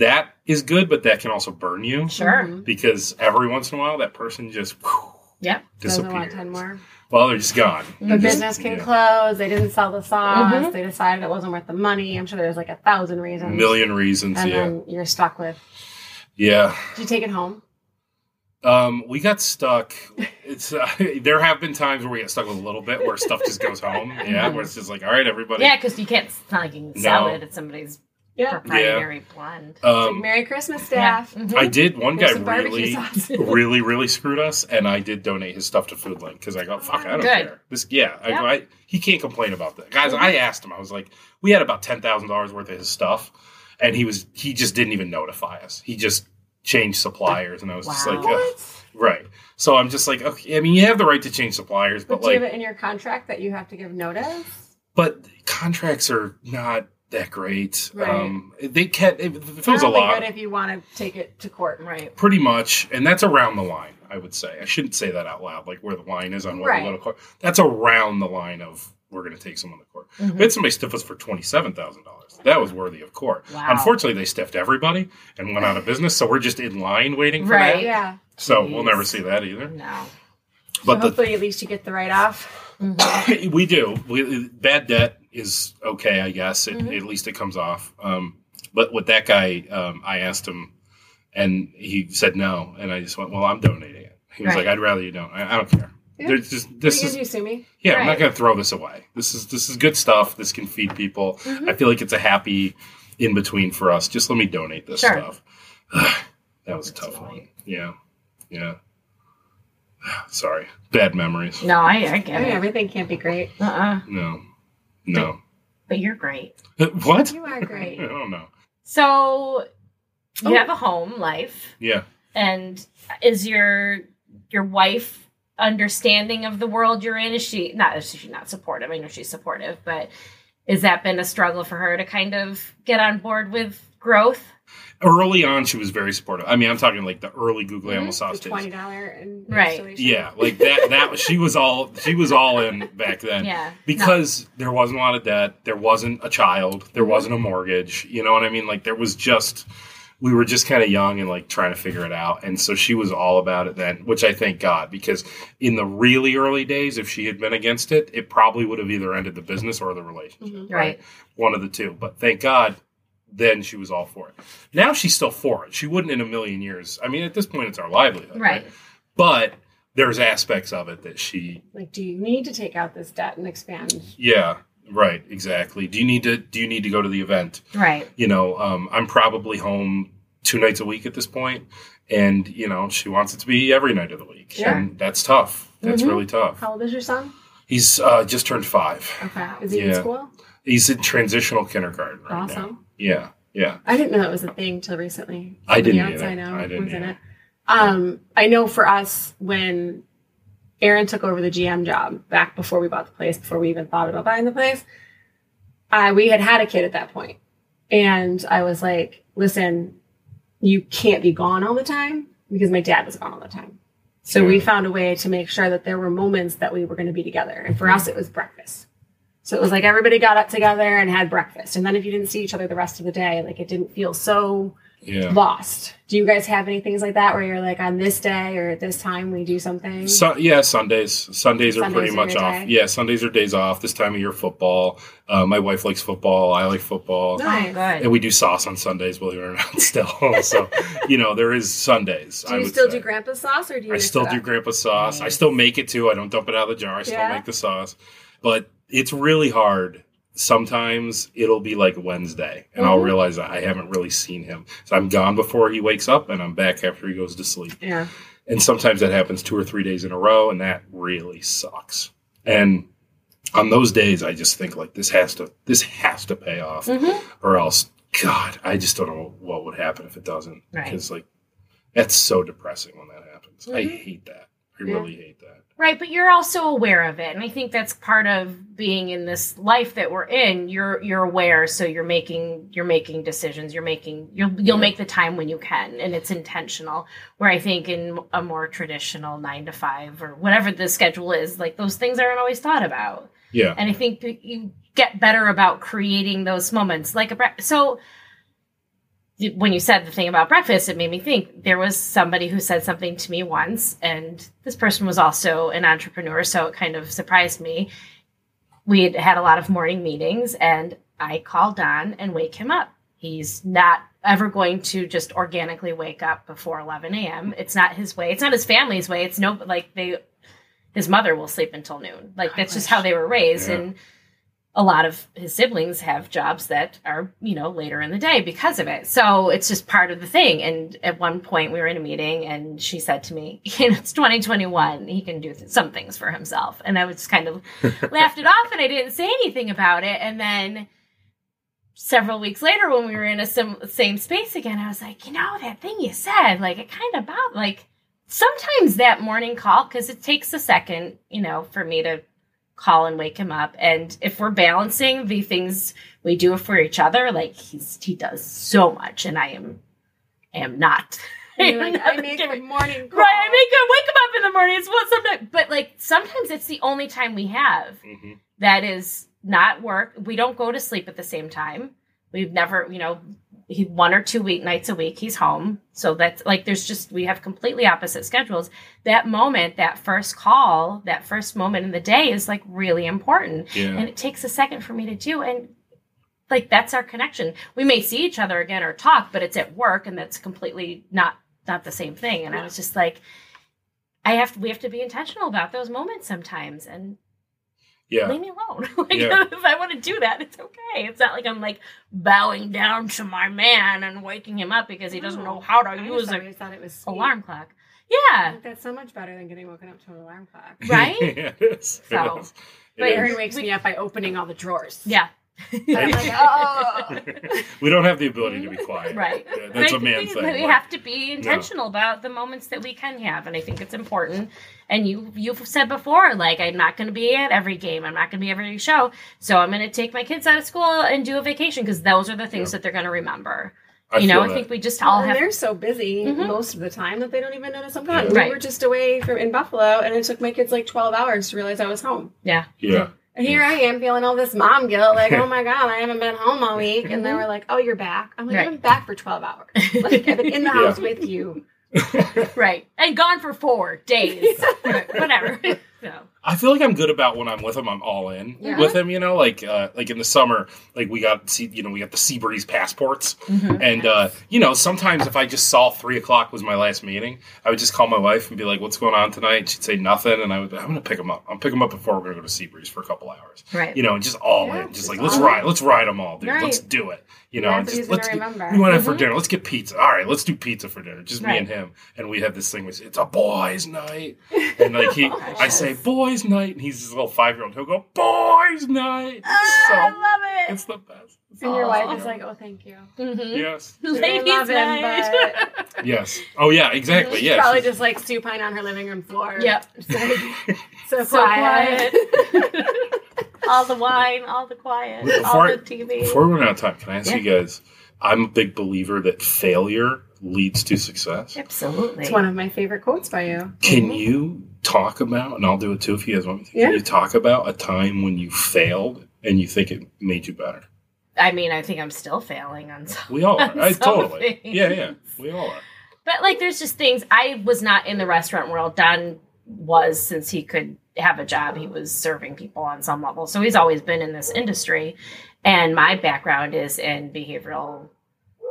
That is good, but that can also burn you sure. because every once in a while that person just whew, Yep. doesn't disappears. want 10 more. Well, they're just gone. The business can yeah. close. They didn't sell the sauce. Mm-hmm. They decided it wasn't worth the money. I'm sure there's like a thousand reasons. Million reasons. And yeah. then you're stuck with. Yeah. Did you take it home? Um, we got stuck. It's uh, there have been times where we get stuck with a little bit where stuff just goes home. Yeah, where it's just like, all right, everybody. Yeah, because you can't. It's not like you can sell No. it. It's somebody's Yeah. proprietary blend. Um, Merry Christmas, staff. Mhm. I did. One guy Here's some barbecue really, really, really screwed us, and I did donate his stuff to Foodlink because I go, fuck, I don't Good. care. This, yeah, I, go, I, he can't complain about that, guys. I asked him. I was like, we had about ten thousand dollars worth of his stuff, and he was he just didn't even notify us. He just changed suppliers, and I was just like, Ugh. right. So I'm just like, okay. I mean, you have the right to change suppliers, but But do you like, have it in your contract that you have to give notice? but contracts are not that great. Right. Um, they can't. It, it feels a lot, good if you want to take it to court. Right. pretty much, and that's around the line. I would say I shouldn't say that out loud, like where the line is on where Right. we go to court. That's around the line of we're going to take someone to court. Mm-hmm. We had somebody stiff us for twenty seven thousand dollars. That was worthy of court. Wow. Unfortunately, they stiffed everybody and went out of business, so we're just in line waiting for Right. that. Yeah. So we'll never see that either. No. But so the hopefully, at least you get the write off. we do. We, bad debt is okay, I guess. It, Mm-hmm. At least it comes off. Um, but with that guy, um, I asked him, and he said no, and I just went, "Well, I'm donating it." He was Right. like, "I'd rather you don't. I, I don't care. There's just this What is do you do, sue me? yeah. I'm not going to throw this away. This is this is good stuff. This can feed people. Mm-hmm. I feel like it's a happy in between for us. Just let me donate this Sure. stuff. that was a tough one. Yeah, yeah. Sorry, bad memories. No, I, I I get mean, it. everything can't be great. Uh uh No, no. But you're great. Uh, what? You are great. I don't know. So you Oh. have a home life, Yeah. and is your your wife understanding of the world you're in? Is she not? Is she not supportive? I know she's supportive, but has that been a struggle for her to kind of get on board with growth? Early on, she was very supportive. I mean, I'm talking like the early Google mm-hmm. Animal The Sauce twenty days. dollar and Right. Yeah, like that. That she was all she was all in back then. Yeah. because there wasn't a lot of debt. There wasn't a child. There wasn't a mortgage. You know what I mean? Like there was just we were just kind of young and like trying to figure it out. And so she was all about it then, which I thank God because in the really early days, if she had been against it, it probably would have either ended the business or the relationship. Mm-hmm. Right. One of the two. But thank God, then she was all for it. Now she's still for it. She wouldn't in a million years. I mean, at this point, it's our livelihood. Right. But there's aspects of it that she, Like, do you need to take out this debt and expand? yeah, Right, exactly. Do you need to do you need to go to the event? Right. You know, um, I'm probably home two nights a week at this point, and you know she wants it to be every night of the week, Sure. and that's tough. That's really tough. How old is your son? He's uh, just turned five. Okay. Is he in school? He's in transitional kindergarten right now. Yeah, yeah. I didn't know that was a thing till recently. I didn't else I know I didn't was in it. Um, I know for us when Aaron took over the GM job back before we bought the place, before we even thought about buying the place, I we had had a kid at that point, and I was like, "Listen, you can't be gone all the time because my dad was gone all the time." So we found a way to make sure that there were moments that we were going to be together, and for us, it was breakfast. So it was like everybody got up together and had breakfast, and then if you didn't see each other the rest of the day, like it didn't feel so Yeah. lost. Do you guys have any things like that where you're like on this day or at this time we do something? So, yeah, Sundays. Sundays are Sundays pretty are much off. day? Yeah, Sundays are days off. This time of year, football. Uh, my wife likes football. I like football. Nice. Good. And we do sauce on Sundays, believe it or not, still. so, you know, there is Sundays. Do I you would still say. do grandpa's sauce or do you I still do up? grandpa sauce. I still make it too. I don't dump it out of the jar. I still Yeah? make the sauce. But it's really hard. Sometimes it'll be like Wednesday and Mm-hmm. I'll realize that I haven't really seen him. So I'm gone before he wakes up and I'm back after he goes to sleep. Yeah. And sometimes that happens two or three days in a row and that really sucks. And on those days I just think like this has to this has to pay off Mm-hmm. or else God, I just don't know what would happen if it doesn't. Right. Because like that's so depressing when that happens. I Mm-hmm. hate that. I really hate that. Right, but you're also aware of it, and I think that's part of being in this life that we're in. You're you're aware, so you're making you're making decisions. You're making you'll you'll make the time when you can, and it's intentional. Where I think in a more traditional nine to five or whatever the schedule is, like those things aren't always thought about. Yeah. And I think you get better about creating those moments, like a so. When you said the thing about breakfast, it made me think there was somebody who said something to me once, and this person was also an entrepreneur, so it kind of surprised me. We had had a lot of morning meetings, and I called Don and wake him up. He's not ever going to just organically wake up before 11 a.m. It's not his way. It's not his family's way. It's no like they his mother will sleep until noon. Like that's just how they were raised. Yeah. And a lot of his siblings have jobs that are, you know, later in the day because of it. So it's just part of the thing. And at one point we were in a meeting and she said to me, you know, it's 2021. He can do th- some things for himself. And I was kind of laughed it off and I didn't say anything about it. And then several weeks later when we were in a sim- same space again, I was like, you know, that thing you said, like it kind of about like sometimes that morning call, because it takes a second, you know, for me to call and wake him up. And if we're balancing the things we do for each other, like he's he does so much, and I am am not. Like, I'm I not make giving- a morning call. Right, I make him wake him up in the morning. It's what sometimes, but like sometimes it's the only time we have hmm that is not work. We don't go to sleep at the same time. We've never, you know, he one or two week nights a week he's home. So that's like there's just we have completely opposite schedules. That moment, that first call, that first moment in the day is like really important. Yeah. And it takes a second for me to do and like that's our connection. We may see each other again or talk, but it's at work and that's completely not not the same thing. And I was just like I have we have to be intentional about those moments sometimes and Yeah. leave me alone. like, Yeah. if I want to do that, it's okay. It's not like I'm like bowing down to my man and waking him up because he doesn't know how to I use an always thought it was alarm clock. Yeah, That's so much better than getting woken up to an alarm clock. right? it is. So. It But is. Aaron wakes me up by opening all the drawers. yeah, And I'm like, oh. we don't have the ability to be quiet. right. Yeah, that's I a man think thing. We, we like- have to be intentional about the moments that we can have, and I think it's important. And you you've said before, like I'm not going to be at every game, I'm not going to be at every show, so I'm going to take my kids out of school and do a vacation because those are the things that they're going to remember. I you know, feel I that. think we just all and have they're so busy Mhm. most of the time that they don't even notice I'm gone. Yeah. We Right. were just away from in Buffalo, and it took my kids like 12 hours to realize I was home. yeah. Yeah. And here I am feeling all this mom guilt, like, oh my god, I haven't been home all week. And they were like, oh, you're back. I'm like, Right. I've been back for 12 hours. Like, I've been in the Yeah. house with you. right and gone for four days whatever so I feel like I'm good about when I'm with him. I'm all in Yeah. with him. You know, like uh, like in the summer, like we got see, you know, we got the Seabreeze passports, Mm-hmm. and uh, you know, sometimes if I just saw three o'clock was my last meeting, I would just call my wife and be like, "What's going on tonight?" She'd say nothing, and I would, I'm gonna pick him up. I'm pick him up before we're gonna go to Seabreeze for a couple hours. Right. You know, and just all Yeah, in, just just like let's ride, in. let's ride them all, dude. Right. Let's do it. You know, just let's we went out for dinner. Let's get pizza. All right, let's do pizza for dinner. Just me and him, and we have this thing. With, it's a boys' night, and like he, I say boys' night, and he's this little five year old. He'll go boys' night. It's so, I love it. it's the best. It's And your the wife best. is like, "Oh, thank you." Mm-hmm. yes, Ladies' I love him, but yes. Oh yeah, exactly. she's Yeah, probably just like supine on her living room floor. Yep. Just like, so, So quiet. quiet. all the wine, all the quiet, Before all I- the TV. Before we run out of time, can I ask you guys? I'm a big believer that failure leads to success. Absolutely. It's one of my favorite quotes by you. Can you talk about, and I'll do it too if you guys want me to, Yeah. can you talk about a time when you failed and you think it made you better? I mean, I think I'm still failing on some. We all are. I totally. things. Yeah, yeah. We all are. But like, there's just things. I was not in the restaurant world. Don was since he could have a job. He was serving people on some level, so he's always been in this industry. And my background is in behavioral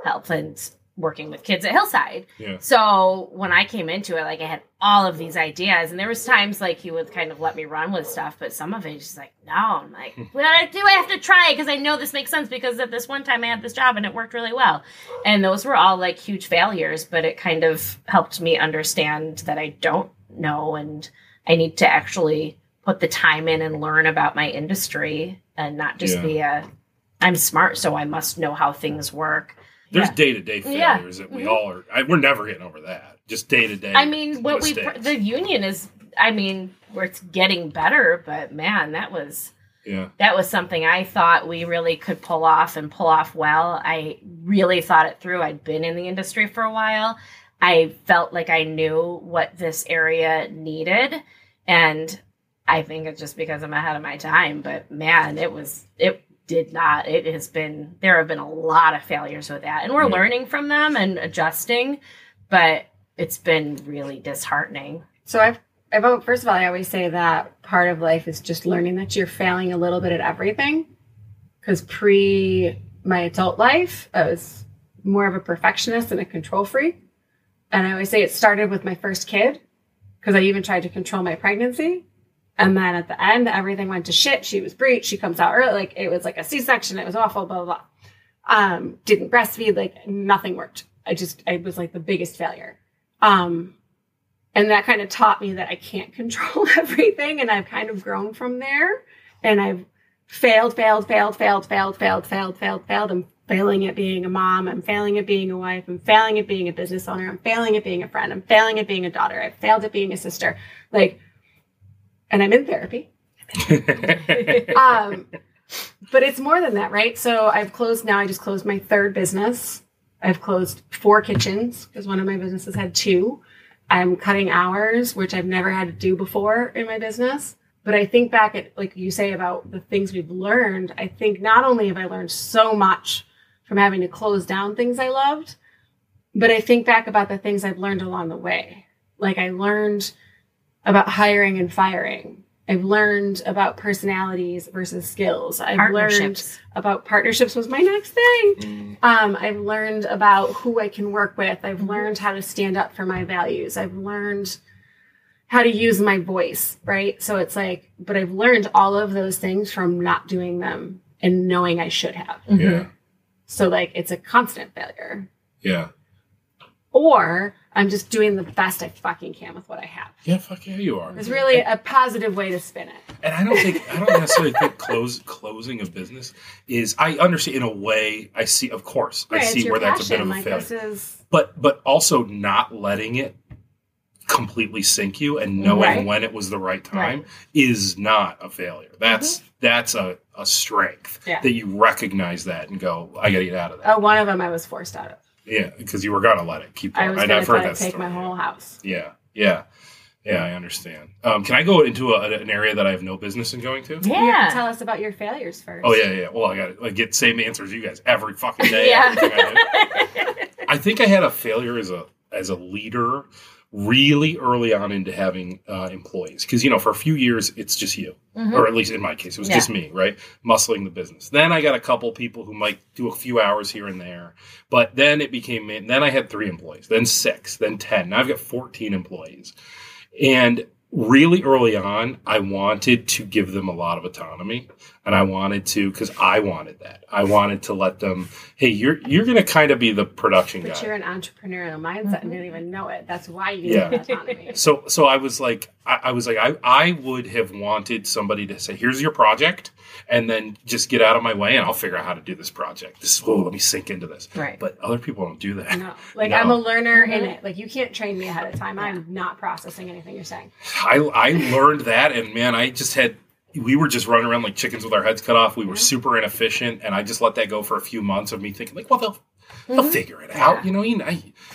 health and working with kids at Hillside. Yeah. So when I came into it, like I had all of these ideas, and there was times like he would kind of let me run with stuff, but some of it just like, no, I'm like, hmm. what I do, I have to try it because I know this makes sense because at this one time I had this job and it worked really well, and those were all like huge failures, but it kind of helped me understand that I don't know and I need to actually put the time in and learn about my industry and not just Yeah. be a I'm smart, so I must know how things work. There's day to day Yeah. failures that we mm-hmm. all are. I, we're never getting over that. Just day to day. I mean, what we mistakes. the union is. I mean, where it's getting better, but man, that was Yeah. that was something I thought we really could pull off and pull off well. I really thought it through. I'd been in the industry for a while. I felt like I knew what this area needed, and I think it's just because I'm ahead of my time. But man, it was it did not. It has been there have been a lot of failures with that, and we're Yeah. learning from them and adjusting. But it's been really disheartening. So I've, I've, oh, first of all, I always say that part of life is just learning that you're failing a little bit at everything. Because pre my adult life, I was more of a perfectionist and a control freak. And I always say it started with my first kid because I even tried to control my pregnancy. And then at the end, everything went to shit. She was breech. She comes out early. Like it was like a C-section. It was awful, blah, blah, blah. Um, didn't breastfeed. Like nothing worked. I just, I was like the biggest failure. Um, and that kind of taught me that I can't control everything. And I've kind of grown from there. And I've failed, failed, failed, failed, failed, failed, failed, failed, failed. I'm failing at being a mom. I'm failing at being a wife. I'm failing at being a business owner. I'm failing at being a friend. I'm failing at being a daughter. I've failed at being a sister. Like, and I'm in therapy. um, but it's more than that, right? So I've closed now. I just closed my third business. I've closed four kitchens because one of my businesses had two. I'm cutting hours, which I've never had to do before in my business. But I think back at, like you say, about the things we've learned. I think not only have I learned so much from having to close down things I loved, but I think back about the things I've learned along the way. Like I learned about hiring and firing. I've learned about personalities versus skills. I've learned about partnerships was my next thing. Mm. Um, I've learned about who I can work with. I've mm-hmm. learned how to stand up for my values. I've learned how to use my voice, right? So it's like, but I've learned all of those things from not doing them and knowing I should have. Mm-hmm. yeah. So like it's a constant failure. Yeah. Or I'm just doing the best I fucking can with what I have. Yeah, fuck yeah, you are. It's really a positive way to spin it. And I don't think I don't necessarily think close closing a business is. I understand in a way. I see, of course, I Right, it's see where that's a bit of a like failure. is But but also not letting it completely sink you and knowing Right. when it was the right time is not a failure. That's that's a, a strength Mm-hmm. Yeah. that you recognize that and go, I got to get out of that. oh, one of them I was forced out of. Yeah, because you were gonna let it keep I going. was And going I've to heard that take story. my whole house. Yeah, yeah, yeah. I understand. Um, can I go into a, an area that I have no business in going to? You have Yeah. tell us about your failures first. Oh yeah, yeah. Well, I got to get same answers you guys every fucking day. Yeah. I. I think I had a failure as a as a leader really early on into having uh, employees. Because you know for a few years it's just you. Or at least in my case it was Yeah. just me right? Muscling the business. Then i got a couple people who might do a few hours here and there. But then it became then i had three employees then six then 10 now i've got 14 employees. And really early on i wanted to give them a lot of autonomy and i wanted to because i wanted that i wanted to let them hey you're you're going to kind of be the production But guy you're an entrepreneurial mindset and didn't mm-hmm. even know it. That's why you Yeah. need autonomy. so so I was like I, I was like I, I would have wanted somebody to say here's your project and then just get out of my way and I'll figure out how to do this project. This oh let me sink into this. Right. But other people don't do that. No. Like No. I'm a learner in it. Mm-hmm. Like you can't train me ahead of time. I'm not processing anything you're saying. I I learned that and man I just had we were just running around like chickens with our heads cut off. We were mm-hmm. super inefficient and I just let that go for a few months of me thinking like well they'll they'll mm-hmm. figure it out you know you know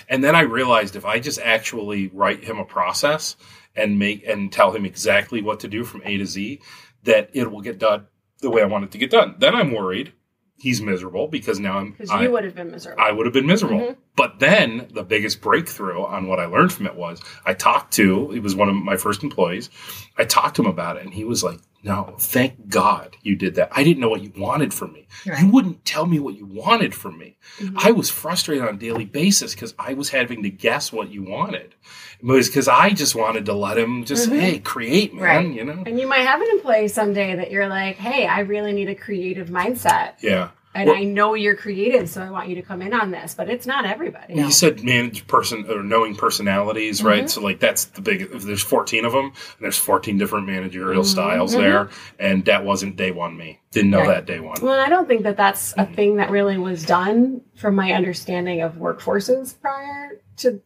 and then I realized if I just actually write him a process and make and tell him exactly what to do from A to Z that it will get done the way I want it to get done. Then I'm worried he's miserable because now I'm Because you would have been miserable. I would have been miserable. Mm-hmm. But then the biggest breakthrough on what I learned from it was I talked to, he was one of my first employees. I talked to him about it and he was like, no, thank God you did that. I didn't know what you wanted from me. You wouldn't tell me what you wanted from me. Mm-hmm. I was frustrated on a daily basis because I was having to guess what you wanted. It was because I just wanted to let him just, mm-hmm. hey, create, man, Right. you know? and you might have an employee someday that you're like, hey, I really need a creative mindset. Yeah. And Well- I know you're creative, so I want you to come in on this. But it's not everybody. You said manage person or knowing personalities, right? Mm-hmm. So like that's the big. There's 14 of them, and there's 14 different managerial mm-hmm. styles mm-hmm. there, and that wasn't day one me. Didn't know that day one. Well, I don't think that that's a thing that really was done from my understanding of workforces prior to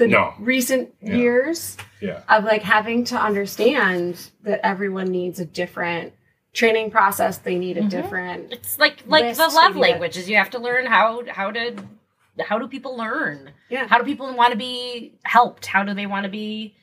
the No. recent Yeah. years Yeah, of like having to understand that everyone needs a different training process. They need a mm-hmm. different. It's like like the love languages. You have to learn how how to how do people learn? Yeah. How do people want to be helped? How do they want to be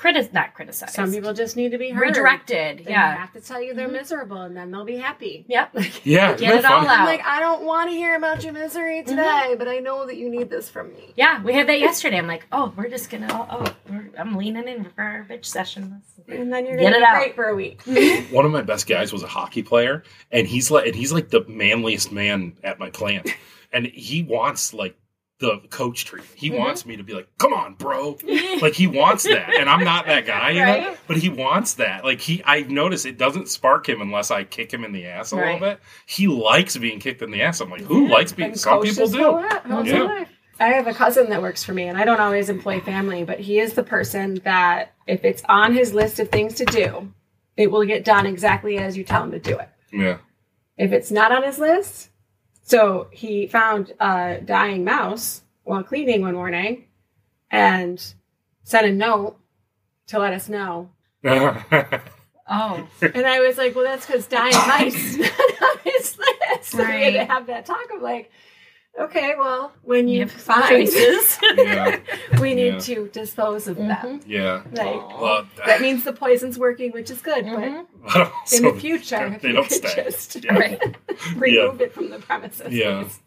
critic not criticized? Some people just need to be heard. redirected. They yeah. have to tell you they're mm-hmm. miserable, and then they'll be happy. Yep. yeah. Get it all fun. out. I'm like, I don't want to hear about your misery mm-hmm. today, but I know that you need this from me. Yeah, we had that yesterday. I'm like, oh, we're just gonna. Oh, oh we're, I'm leaning in for our bitch session. And then you're Get gonna it be out. great for a week. Mm-hmm. One of my best guys was a hockey player, and he's like, and he's like the manliest man at my plant, and he wants like the coach treatment. He mm-hmm. wants me to be like, "Come on, bro!" like he wants that, and I'm not that guy, you know. But he wants that. Like he, I notice it doesn't spark him unless I kick him in the ass a Right. little bit. He likes being kicked in the ass. I'm like, who likes being? And Some people do. go out, how's Yeah. I have a cousin that works for me, and I don't always employ family, but he is the person that if it's on his list of things to do, it will get done exactly as you tell him to do it. Yeah. If it's not on his list, so he found a dying mouse while cleaning one morning and sent a note to let us know. Oh, And I was like, well, that's because dying mice on his. So we had to have that talk of like, okay, well, when you, you have find choices. yeah. we need Yeah. to dispose of them. Yeah. Like, Well, that means the poison's working, which is good. Mhm. But in the future, if they you don't could stay. just Yeah. remove it from the premises. Yeah. please.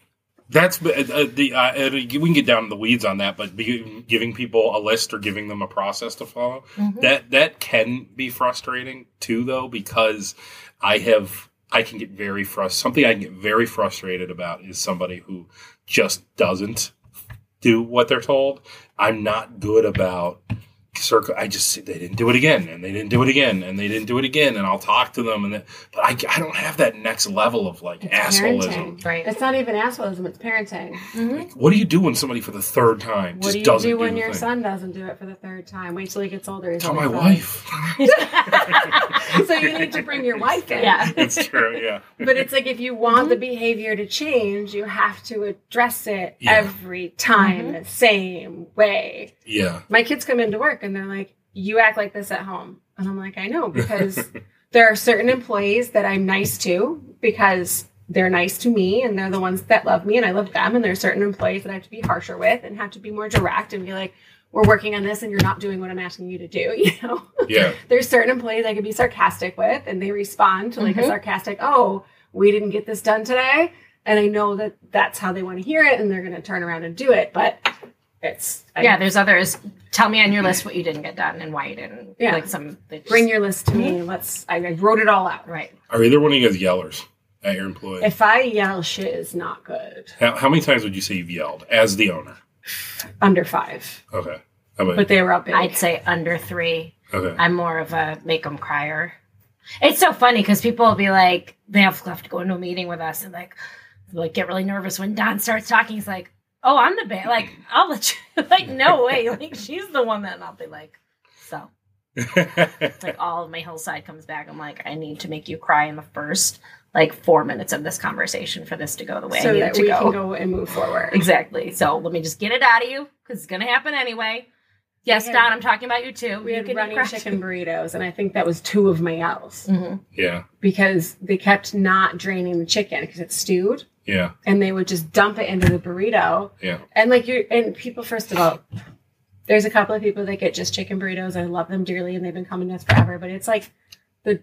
That's uh, uh, the uh, uh, we can get down to the weeds on that, but be, giving people a list or giving them a process to follow that that can be frustrating too, though, because I have I can get very frustrated. Something I can get very frustrated about is somebody who just doesn't do what they're told. I'm not good about circle. I just they didn't do it again, and they didn't do it again, and they didn't do it again, and I'll talk to them, and then, but I, I don't have that next level of like assholism. Parenting. Right. It's not even assholism, it's parenting. Mm-hmm. What do you do when somebody for the third time What just do you doesn't do when the your thing? son doesn't do it for the third time? Wait till he gets older. He's Tell my only five. wife. so you need to bring your wife in. Yeah. it's true. Yeah. But it's like if you want the mm-hmm. behavior to change, you have to address it Yeah. every time mm-hmm. the same way. Yeah. My kids come into work and they're like, You act like this at home. And I'm like, I know, because there are certain employees that I'm nice to because they're nice to me and they're the ones that love me and I love them. And there are certain employees that I have to be harsher with and have to be more direct and be like, We're working on this and you're not doing what I'm asking you to do, you know? Yeah. there's certain employees I could be sarcastic with, and they respond to like a mm-hmm. sarcastic, "Oh, we didn't get this done today," and I know that that's how they want to hear it, and they're going to turn around and do it. But it's I- yeah, there's others. Tell me on your list what you didn't get done and why you didn't. Yeah. Like some. just- bring your list to me. Mm-hmm. Let's. I, I wrote it all out. right. Are either one of you guys yellers at your employee? If I yell, shit is not good. how, how many times would you say you've yelled as the owner? Under five, Okay. How about but they were up big. I'd say under three. okay. I'm more of a make them crier. It's so funny because people will be like, they have, have to go into a meeting with us and like, like get really nervous when Don starts talking. He's like, "Oh, I'm the bad." Like, I'll let you. like, no way. Like, she's the one that. I'll be like, so it's like all of my hillside comes back. I'm like, I need to make you cry in the first like four minutes of this conversation for this to go the way I so need it that to we go. can go and move forward. Exactly. So let me just get it out of you because it's going to happen anyway. Yes, had- Don, I'm talking about you too. We You had running cry. chicken burritos, and I think that was two of my yells Mhm. yeah. because they kept not draining the chicken because it's stewed, Yeah. and they would just dump it into the burrito. Yeah. And like you and people, first of all, there's a couple of people that get just chicken burritos. I love them dearly, and they've been coming to us forever. But it's like the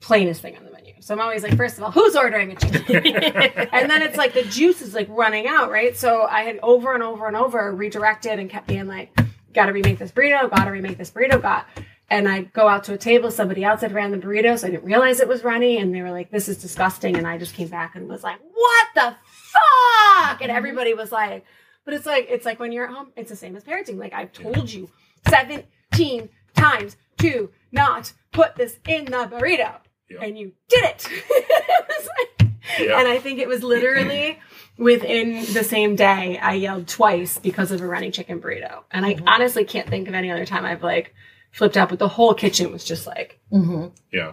plainest thing on the menu. So I'm always like, first of all, who's ordering a chicken? and then it's like the juice is like running out, right? So I had over and over and over redirected and kept being like, got to remake this burrito, got to remake this burrito, got. And I go out to a table, somebody else had ran the burrito, so I didn't realize it was runny, and they were like, "This is disgusting." And I just came back and was like, "What the fuck?" And mm-hmm. everybody was like, "But it's like it's like when you're at home, it's the same as parenting. Like I've told you seventeen times to not put this in the burrito, Yeah. and you did it." It like- Yeah. and I think it was literally within the same day I yelled twice because of a running chicken burrito. And I mm-hmm. honestly can't think of any other time I've like flipped out, but the whole kitchen was just like, Yeah.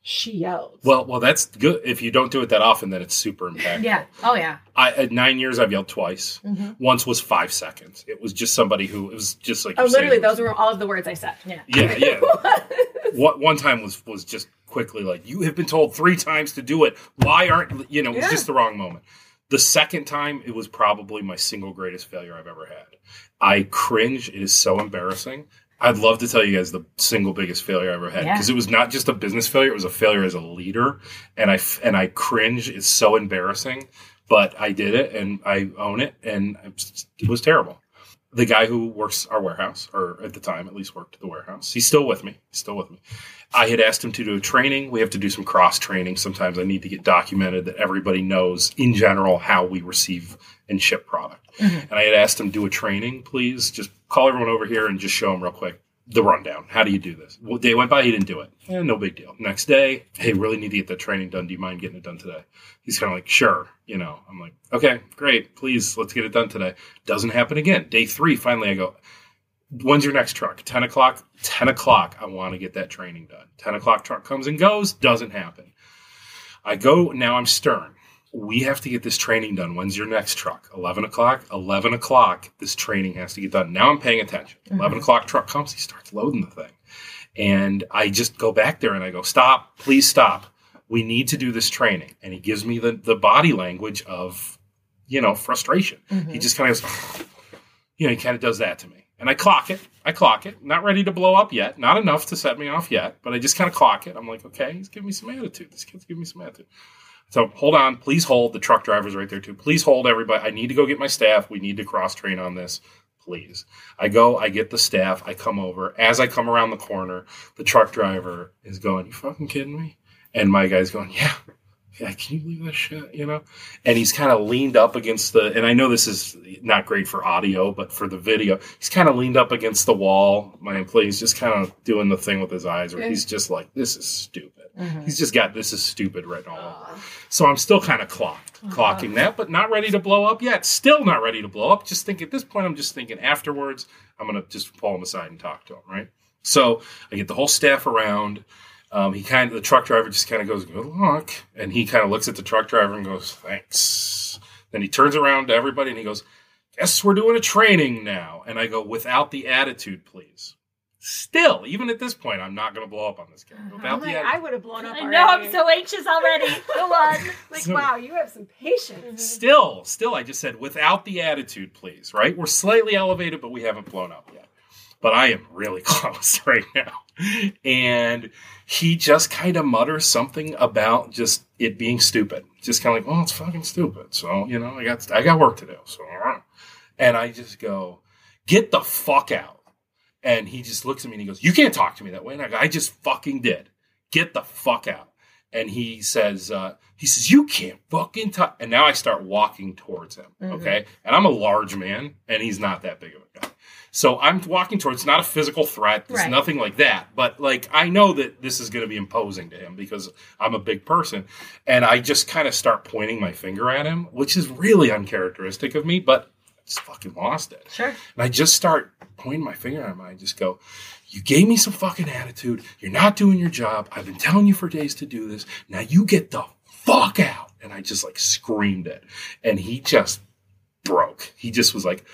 she yelled. Well, well, that's good. If you don't do it that often, then it's super impactful. Yeah. Oh yeah. I, at nine years, I've yelled twice. Mm-hmm. Once was five seconds. It was just somebody who it was just like oh, you're saying, literally, those were all of the words I said. Yeah. Yeah, yeah. what one time was was just quickly like you have been told three times to do it. Why aren't you know? It was Yeah. just the wrong moment. The second time, it was probably my single greatest failure I've ever had. I cringe. It is so embarrassing. I'd love to tell you guys the single biggest failure I ever had Yeah. because it was not just a business failure; it was a failure as a leader, and I and I cringe. It's so embarrassing, but I did it, and I own it, and it was terrible the guy who works our warehouse, or at the time at least worked the warehouse, he's still with me. He's still with me. I had asked him to do a training. We have to do some cross training. Sometimes I need to get documented that everybody knows in general how we receive and ship product. Mm-hmm. And I had asked him do a training, please. Just call everyone over here and just show them real quick the rundown. How do you do this? Well, day went by, he didn't do it. Eh, no big deal. Next day, hey, really need to get that training done. Do you mind getting it done today? He's kind of like, sure. You know, I'm like, okay, great. Please, let's get it done today. Doesn't happen again. Day three, finally, I go, when's your next truck? 10 o'clock? 10 o'clock. I want to get that training done. 10 o'clock truck comes and goes. Doesn't happen. I go, now I'm stern. We have to get this training done. When's your next truck? 11 o'clock? 11 o'clock. This training has to get done. Now I'm paying attention. Mm-hmm. 11 o'clock truck comes. He starts loading the thing. And I just go back there and I go, stop, please stop. We need to do this training. And he gives me the, the body language of, you know, frustration. He mm-hmm. just kind of goes, you know, he kind of does that to me. And I clock it. I clock it. Not ready to blow up yet. Not enough to set me off yet, but I just kind of clock it. I'm like, okay, he's giving me some attitude. This kid's giving me some attitude. So hold on. Please hold. The truck driver's right there too. Please hold everybody. I need to go get my staff. We need to cross train on this. Please. I go, I get the staff. I come over. As I come around the corner, the truck driver is going, You fucking kidding me? And my guy's going, Yeah. Yeah, can you believe that shit? You know? And he's kind of leaned up against the, and I know this is not great for audio, but for the video, he's kind of leaned up against the wall. My employee's just kind of doing the thing with his eyes where he's just like, this is stupid. He's just got, this is stupid written all over. So I'm still kind of clocked, clocking that, but not ready to blow up yet. Still not ready to blow up. Just think at this point, I'm just thinking afterwards, I'm going to just pull him aside and talk to him, right? So I get the whole staff around. Um, he kind of, the truck driver just kind of goes, good luck. And he kind of looks at the truck driver and goes, thanks. Then he turns around to everybody and he goes, guess we're doing a training now. And I go, without the attitude, please. Still, even at this point, I'm not going to blow up on this guy. Without I'm the like, attitude. I would have blown up. I know. I'm so anxious already. Go on. like, So- wow, you have some patience. Mm-hmm. Still, still, I just said without the attitude, please. Right? We're slightly elevated, but we haven't blown up yet. But I am really close right now. And he just kind of mutters something about just it being stupid. Just kind of like, well, it's fucking stupid. So you know, I got I got work to do. So, And I just go, get the fuck out. And he just looks at me and he goes, You can't talk to me that way. And I go, I just fucking did. Get the fuck out. And he says, uh, he says, You can't fucking talk. And now I start walking towards him. Okay. And I'm a large man and he's not that big of a guy. So I'm walking towards it's not a physical threat. It's Right. nothing like that. But like I know that this is gonna be imposing to him because I'm a big person. And I just kind of start pointing my finger at him, which is really uncharacteristic of me, but just fucking lost it. Sure. And I just start pointing my finger at him. I just go, You gave me some fucking attitude. You're not doing your job. I've been telling you for days to do this. Now you get the fuck out. And I just like screamed it. And he just broke. He just was like,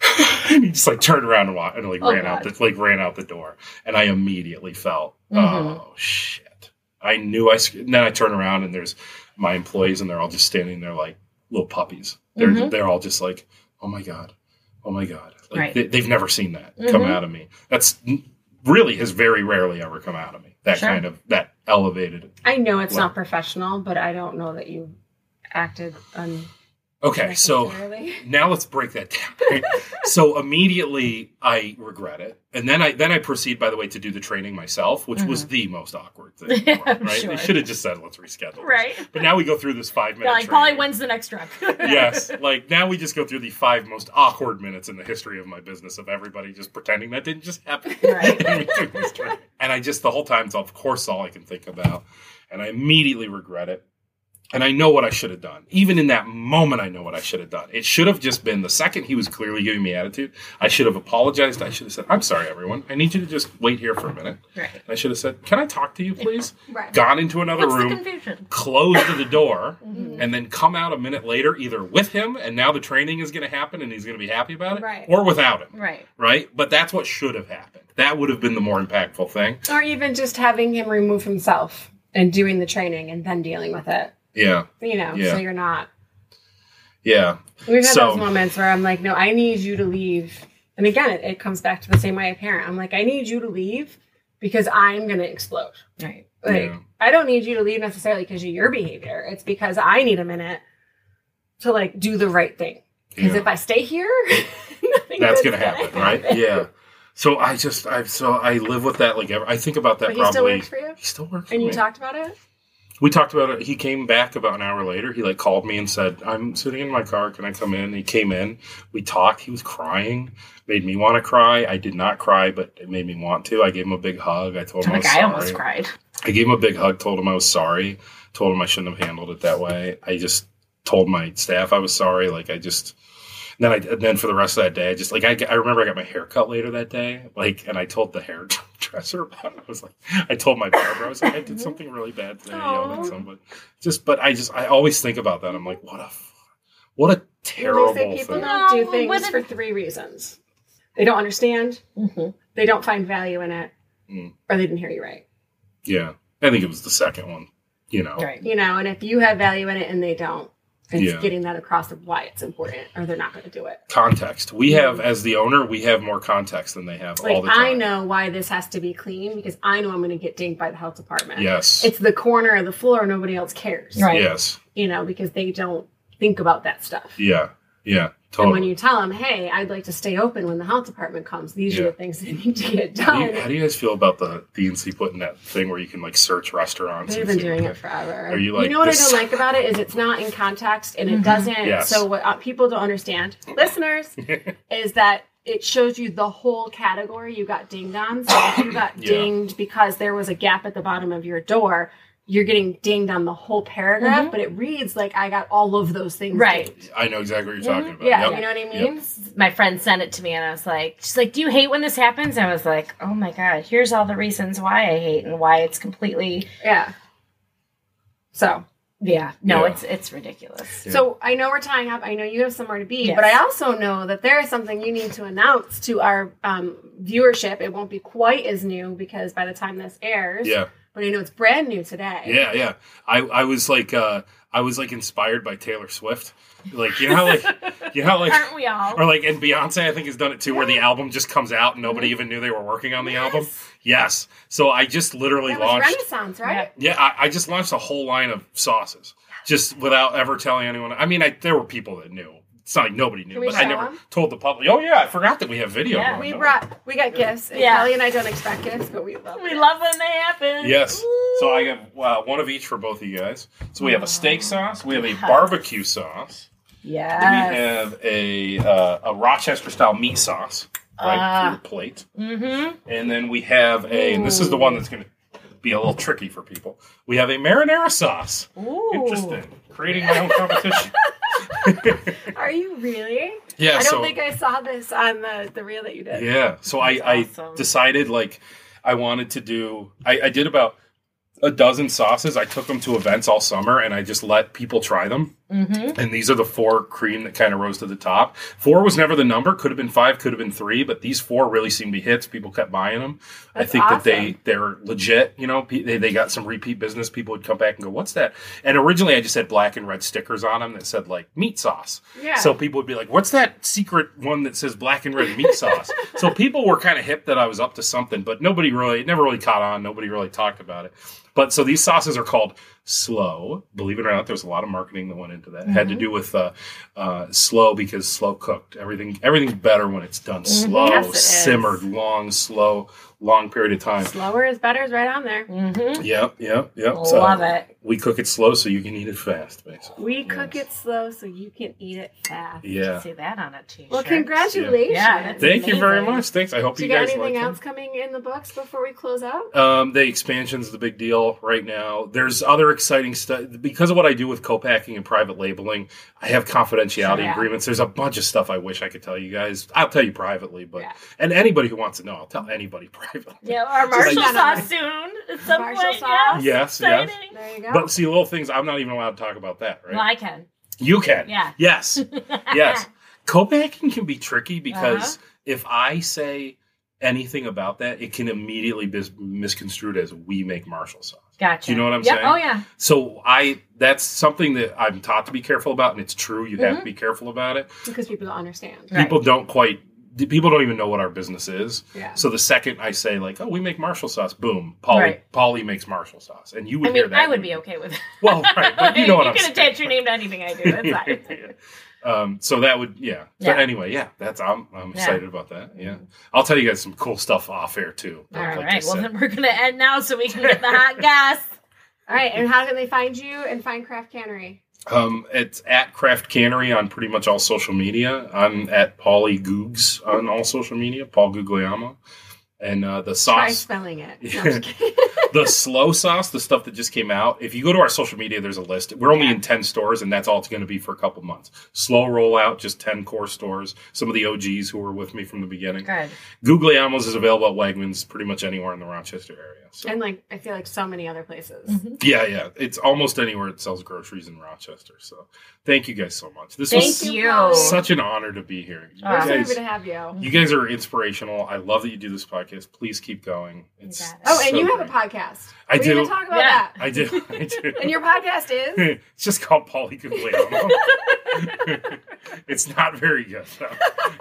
and he just like turned around and, wa- and like Oh, ran out the like ran out the door. And I immediately felt, Mhm. oh shit. I knew I. And then I turn around and there's my employees and they're all just standing there like little puppies. They're Mhm. they're all just like, oh my god, oh my god. Like Right. they, they've never seen that come Mhm. out of me. That's really has very rarely ever come out of me. That Sure. kind of that elevated. I know it's Well- not professional, but I don't know that you acted un- Okay, so now let's break that down. so immediately I regret it, and then I then I proceed, by the way, to do the training myself, which was mm-hmm. the most awkward thing. Yeah, right? Sure. They should have just said, "Let's reschedule." this." Right. But now we go through this five minute. Yeah, like training. wins the next drunk. yes, like now we just go through the five most awkward minutes in the history of my business of everybody just pretending that didn't just happen. Right. And we took this training. and I just the whole time, it's of course all I can think about, and I immediately regret it. And I know what I should have done. Even in that moment, I know what I should have done. It should have just been the second he was clearly giving me attitude. I should have apologized. I should have said, "I'm sorry, everyone. I need you to just wait here for a minute." Right. And I should have said, "Can I talk to you, please?" Right. Gone into another What's room closed the door mm-hmm. and then come out a minute later either with him and now the training is going to happen and he's going to be happy about it Right. or without him Right. right but that's what should have happened that would have been the more impactful thing Or even just having him remove himself and doing the training and then dealing with it. Yeah You know, Yeah. so you're not. yeah We've had So- those moments where I'm like, no, I need you to leave. And again, it, it comes back to the same way a parent. I'm like, I need you to leave because I'm going to explode. Right. Like, Yeah. I don't need you to leave necessarily because of your behavior. It's because I need a minute to like do the right thing. Because Yeah. if I stay here, that's going to happen right yeah so i just i so i live with that like ever i think about that But he still probably works for you? he still works for And you me. talked about it? We talked about it. He came back about an hour later. He like called me and said i'm sitting in my car. Can i come in? He came in. We talked. He was crying. Made me want to cry. I did not cry but it made me want to. I gave him a big hug. I told him i Like was I almost cried. I gave him a big hug, told him I was sorry, told him I shouldn't have handled it that way. I just told my staff I was sorry. Like I just, then I, and then for the rest of that day, I just like I, I remember I got my hair cut later that day, like, and I told the hairdresser about it. I was like, I told my barber, I was like, I did something really bad today, yelled at somebody. Just, but I just, I always think about that. I'm like, what a, what a terrible They say people thing. don't do things wouldn't- for three reasons. They don't understand, Mhm. they don't find value in it, Mm. or they didn't hear you right. Yeah, I think it was the second one. You know, Right. You know, and if you have value in it and they don't, it's Yeah. getting that across of why it's important, or they're not going to do it. context. We have, as the owner, we have more context than they have all the time. I know why this has to be clean because I know I'm going to get dinged by the health department. Yes. it's the corner of the floor. Nobody else cares. Right. Yes. You know, because they don't think about that stuff. Yeah. Yeah. And when you tell them, "Hey, I'd like to stay open when the health department comes," these are the things that need to get how, do done. you, how do you guys feel about the DNC putting that thing where you can like search restaurants? They've been doing it forever. Are you like You know what this- I don't like about it is it's not in context and it doesn't. Yes. So what uh, people don't understand, listeners, is that it shows you the whole category you got dinged on. So if you got Yeah. dinged because there was a gap at the bottom of your door, you're getting dinged on the whole paragraph. But it reads like I got all of those things. Right. dinged. I know exactly what you're talking about. Yeah, Yep. you know what I Yep. mean. My friend sent it to me and I was like, she's like, Do you hate when this happens? I was like, Oh my god, here's all the reasons why I hate and why it's completely Yeah. So Yeah. No, Yeah. it's it's ridiculous. So I know we're tying up. I know you have somewhere to be, Yes. but I also know that there is something you need to announce to our um, viewership. It won't be quite as new because by the time this airs, Yeah. But I know it's brand new today. Yeah. Yeah. I, I was like, uh, I was like inspired by Taylor Swift. Like, you know, how, like, you know, how, like, Aren't we all? or like, and Beyonce, I think, has done it too, where the album just comes out and nobody even knew they were working on the album. Yes. So I just literally That was launched. Renaissance, right? Yeah, I, I just launched a whole line of sauces, just without ever telling anyone. I mean, I, there were people that knew it's not like nobody knew, we but I show never 'em? told the public. Oh yeah, I forgot that we have video. Yeah. going We on." brought we got gifts. And Yeah. Kelly and I don't expect gifts, but we love We it. love when they happen. Yes. So I got uh, one of each for both of you guys. So we have a steak sauce. We have a barbecue sauce. Yeah. We have a uh, a Rochester style meat sauce right Ah. for your plate. Mm-hmm. And then we have a. and This is the one that's going to be a little tricky for people. We have a marinara sauce. Ooh. Interesting. Creating my own competition. Are you really? Yeah. I don't so think I saw this on the, the reel that you did. yeah. So I awesome. I decided like I wanted to do. I, I did about a dozen sauces. I took them to events all summer, and I just let people try them. Mm-hmm. And these are the four cream that kind of rose to the top. Four was never the number. Could have been five. Could have been three. But these four really seemed to be hits. People kept buying them. I That's think that they they're legit. You know, they, they got some repeat business. People would come back and go, "What's that?" And originally, I just had black and red stickers on them that said like meat sauce. Yeah. So people would be like, "What's that secret one that says black and red meat sauce?" so people were kind of hip that I was up to something, but nobody really, it never really caught on. Nobody really talked about it. But so these sauces are called slow. Believe it or not, there's a lot of marketing that went into that. It had to do with uh, uh, slow because slow cooked. Everything everything's better when it's done slow, Yes, it simmered, long, slow, long period of time. Slower is better is right on there. Mm-hmm. Yep, yep, yep. Love it. We cook it slow so you can eat it fast, basically. We cook it slow so you can eat it fast. Yeah. See that on a t-shirt. Well, congratulations. Yeah, that's Thank you very much. Thanks. I hope Do you, you got guys anything else them. coming in the books before we close out? Um, the expansion's the big deal right now. There's other exciting stuff because of what I do with co-packing and private labeling. I have confidentiality Yeah. agreements. There's a bunch of stuff I wish I could tell you guys. I'll tell you privately, but Yeah. and anybody who wants to know, I'll tell anybody privately. Yeah, our Just like- Marshall sauce soon at some Marshall point. sauce? Yeah. Yes, yes. There you go. But see, little things. I'm not even allowed to talk about that, right? Well, I can. You can. Yeah. Yes. yes. Co-packing can be tricky because Uh-huh. if I say anything about that, it can immediately be misconstrued as we make Marshall sauce. Gotcha. Do you know what I'm Yep. saying? Oh yeah. So I that's something that I'm taught to be careful about, and it's true. You Mm-hmm. have to be careful about it. because people don't understand. Right. People don't quite. People don't even know what our business is. Yeah. So the second I say like, "Oh, we make Marshall sauce," boom, Pauly, Right. Pauly makes Marshall sauce, and you would I hear mean, that. I would be okay with it. Well, right, but you know what I'm can attach your name to anything I do. That's fine. Um, so that would, yeah. So Yeah. anyway, yeah, that's I'm I'm Yeah. excited about that. Yeah, I'll tell you guys some cool stuff off air too. All like right. Well, then we're gonna end now so we can get the hot gas. All right, and how can they find you and find Craft Cannery? Um, it's at Craft Cannery on pretty much all social media. I'm at Paulie Googs on all social media, Paul Guglielmo. And uh, the Try sauce, spelling it. No, I'm just kidding. the slow sauce, the stuff that just came out. If you go to our social media, there's a list. We're only in 10 stores, and that's all it's going to be for a couple months. Slow rollout, just 10 core stores. Some of the OGs who were with me from the beginning. Good. Guglielmo's is available at Wegmans pretty much anywhere in the Rochester area. So. and like I feel like so many other places. Yeah, yeah. It's almost anywhere that sells groceries in Rochester. So thank you guys so much. This Thank was you. Such an honor to be here. You, Oh, Guys- happy to have you. you guys are inspirational. I love that you do this podcast. Please keep going. It's got it. Oh, and so you have great. a podcast. I we do. Didn't talk about Yeah. that. I do. I do. And your podcast is it's just called Pauly Guglielmo. it's not very good. Though.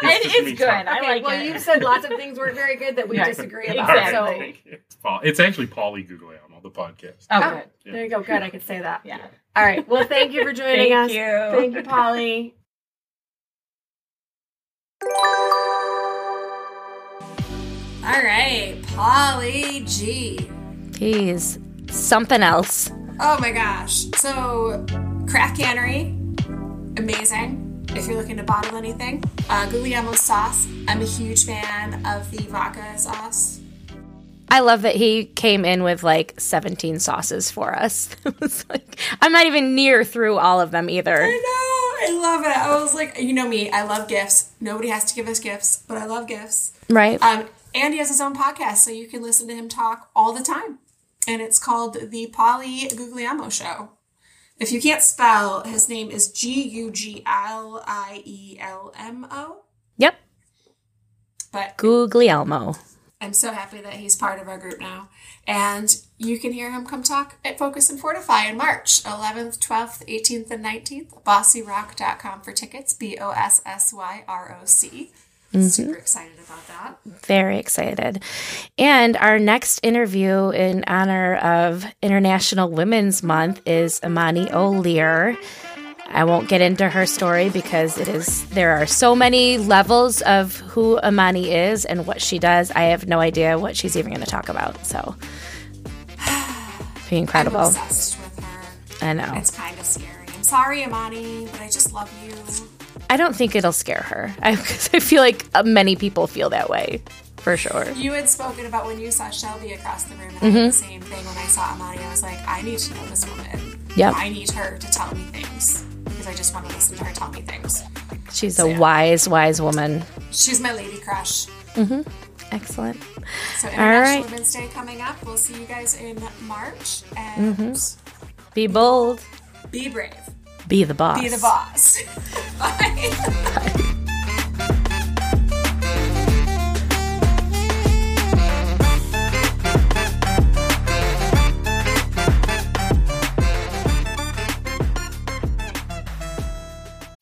It just is me good. talking. I okay. like well, it. you said lots of things weren't very good that we Yeah, disagree about. right, exactly. thank you. It's, Paul, it's actually Pauly Guglielmo, the podcast. Oh, So, good. oh, there you go. Good, I could say that. Yeah. All right. Well, thank you for joining Thank us. you. Thank you, Pauly. Right, Pauly G. He's something else. Oh my gosh. So, Craft Cannery, amazing. If you're looking to bottle anything, uh, Guglielmo sauce. I'm a huge fan of the vodka sauce. I love that he came in with like 17 sauces for us. It was like, I'm not even near through all of them either. I know. I love it. I was like, you know me. I love gifts. Nobody has to give us gifts, but I love gifts. Right? Um, and he has his own podcast, so you can listen to him talk all the time. And it's called The Pauly Guglielmo Show. If you can't spell, his name is G U G L I E L M O. Yep. But Guglielmo. I'm so happy that he's part of our group now. And you can hear him come talk at Focus and Fortify in March 11th, 12th, 18th, and 19th. BossyROC.com for tickets. B O S S Y R O C. Mm-hmm. Super excited about that. Very excited. And our next interview in honor of International Women's Month is Amani O'Lear. I won't get into her story because it is there are so many levels of who Amani is and what she does. I have no idea what she's even going to talk about. So, be incredible. I'm obsessed with her. I know. It's kind of scary. I'm sorry, Amani, but I just love you. I don't think it'll scare her. I, I feel like uh, many people feel that way, for sure. You had spoken about when you saw Shelby across the room, and Mm-hmm. The same thing when I saw Amani. I was like, I need to know this woman. Yep. I need her to tell me things because I just want to listen to her tell me things. She's a wise, wise woman. She's my lady crush. Excellent. So All International right. Women's Day coming up. We'll see you guys in March, and Mm-hmm. Be bold. be brave. Be the boss. Be the boss. Bye.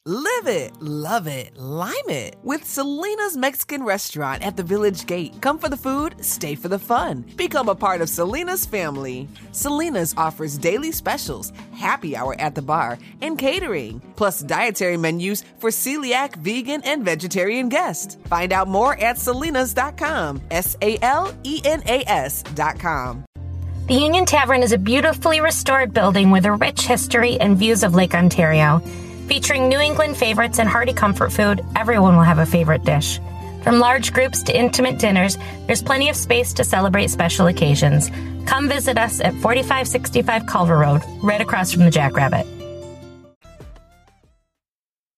Live it, love it, lime it with Salena's Mexican restaurant at the Village Gate. Come for the food, stay for the fun. Become a part of Salena's family. Salena's offers daily specials, happy hour at the bar, and catering, plus dietary menus for celiac, vegan, and vegetarian guests. Find out more at salenas.com. S A L E N A S.com. The Union Tavern is a beautifully restored building with a rich history and views of Lake Ontario. Featuring New England favorites and hearty comfort food, everyone will have a favorite dish. From large groups to intimate dinners, there's plenty of space to celebrate special occasions. Come visit us at 4565 Culver Road, right across from the Jackrabbit.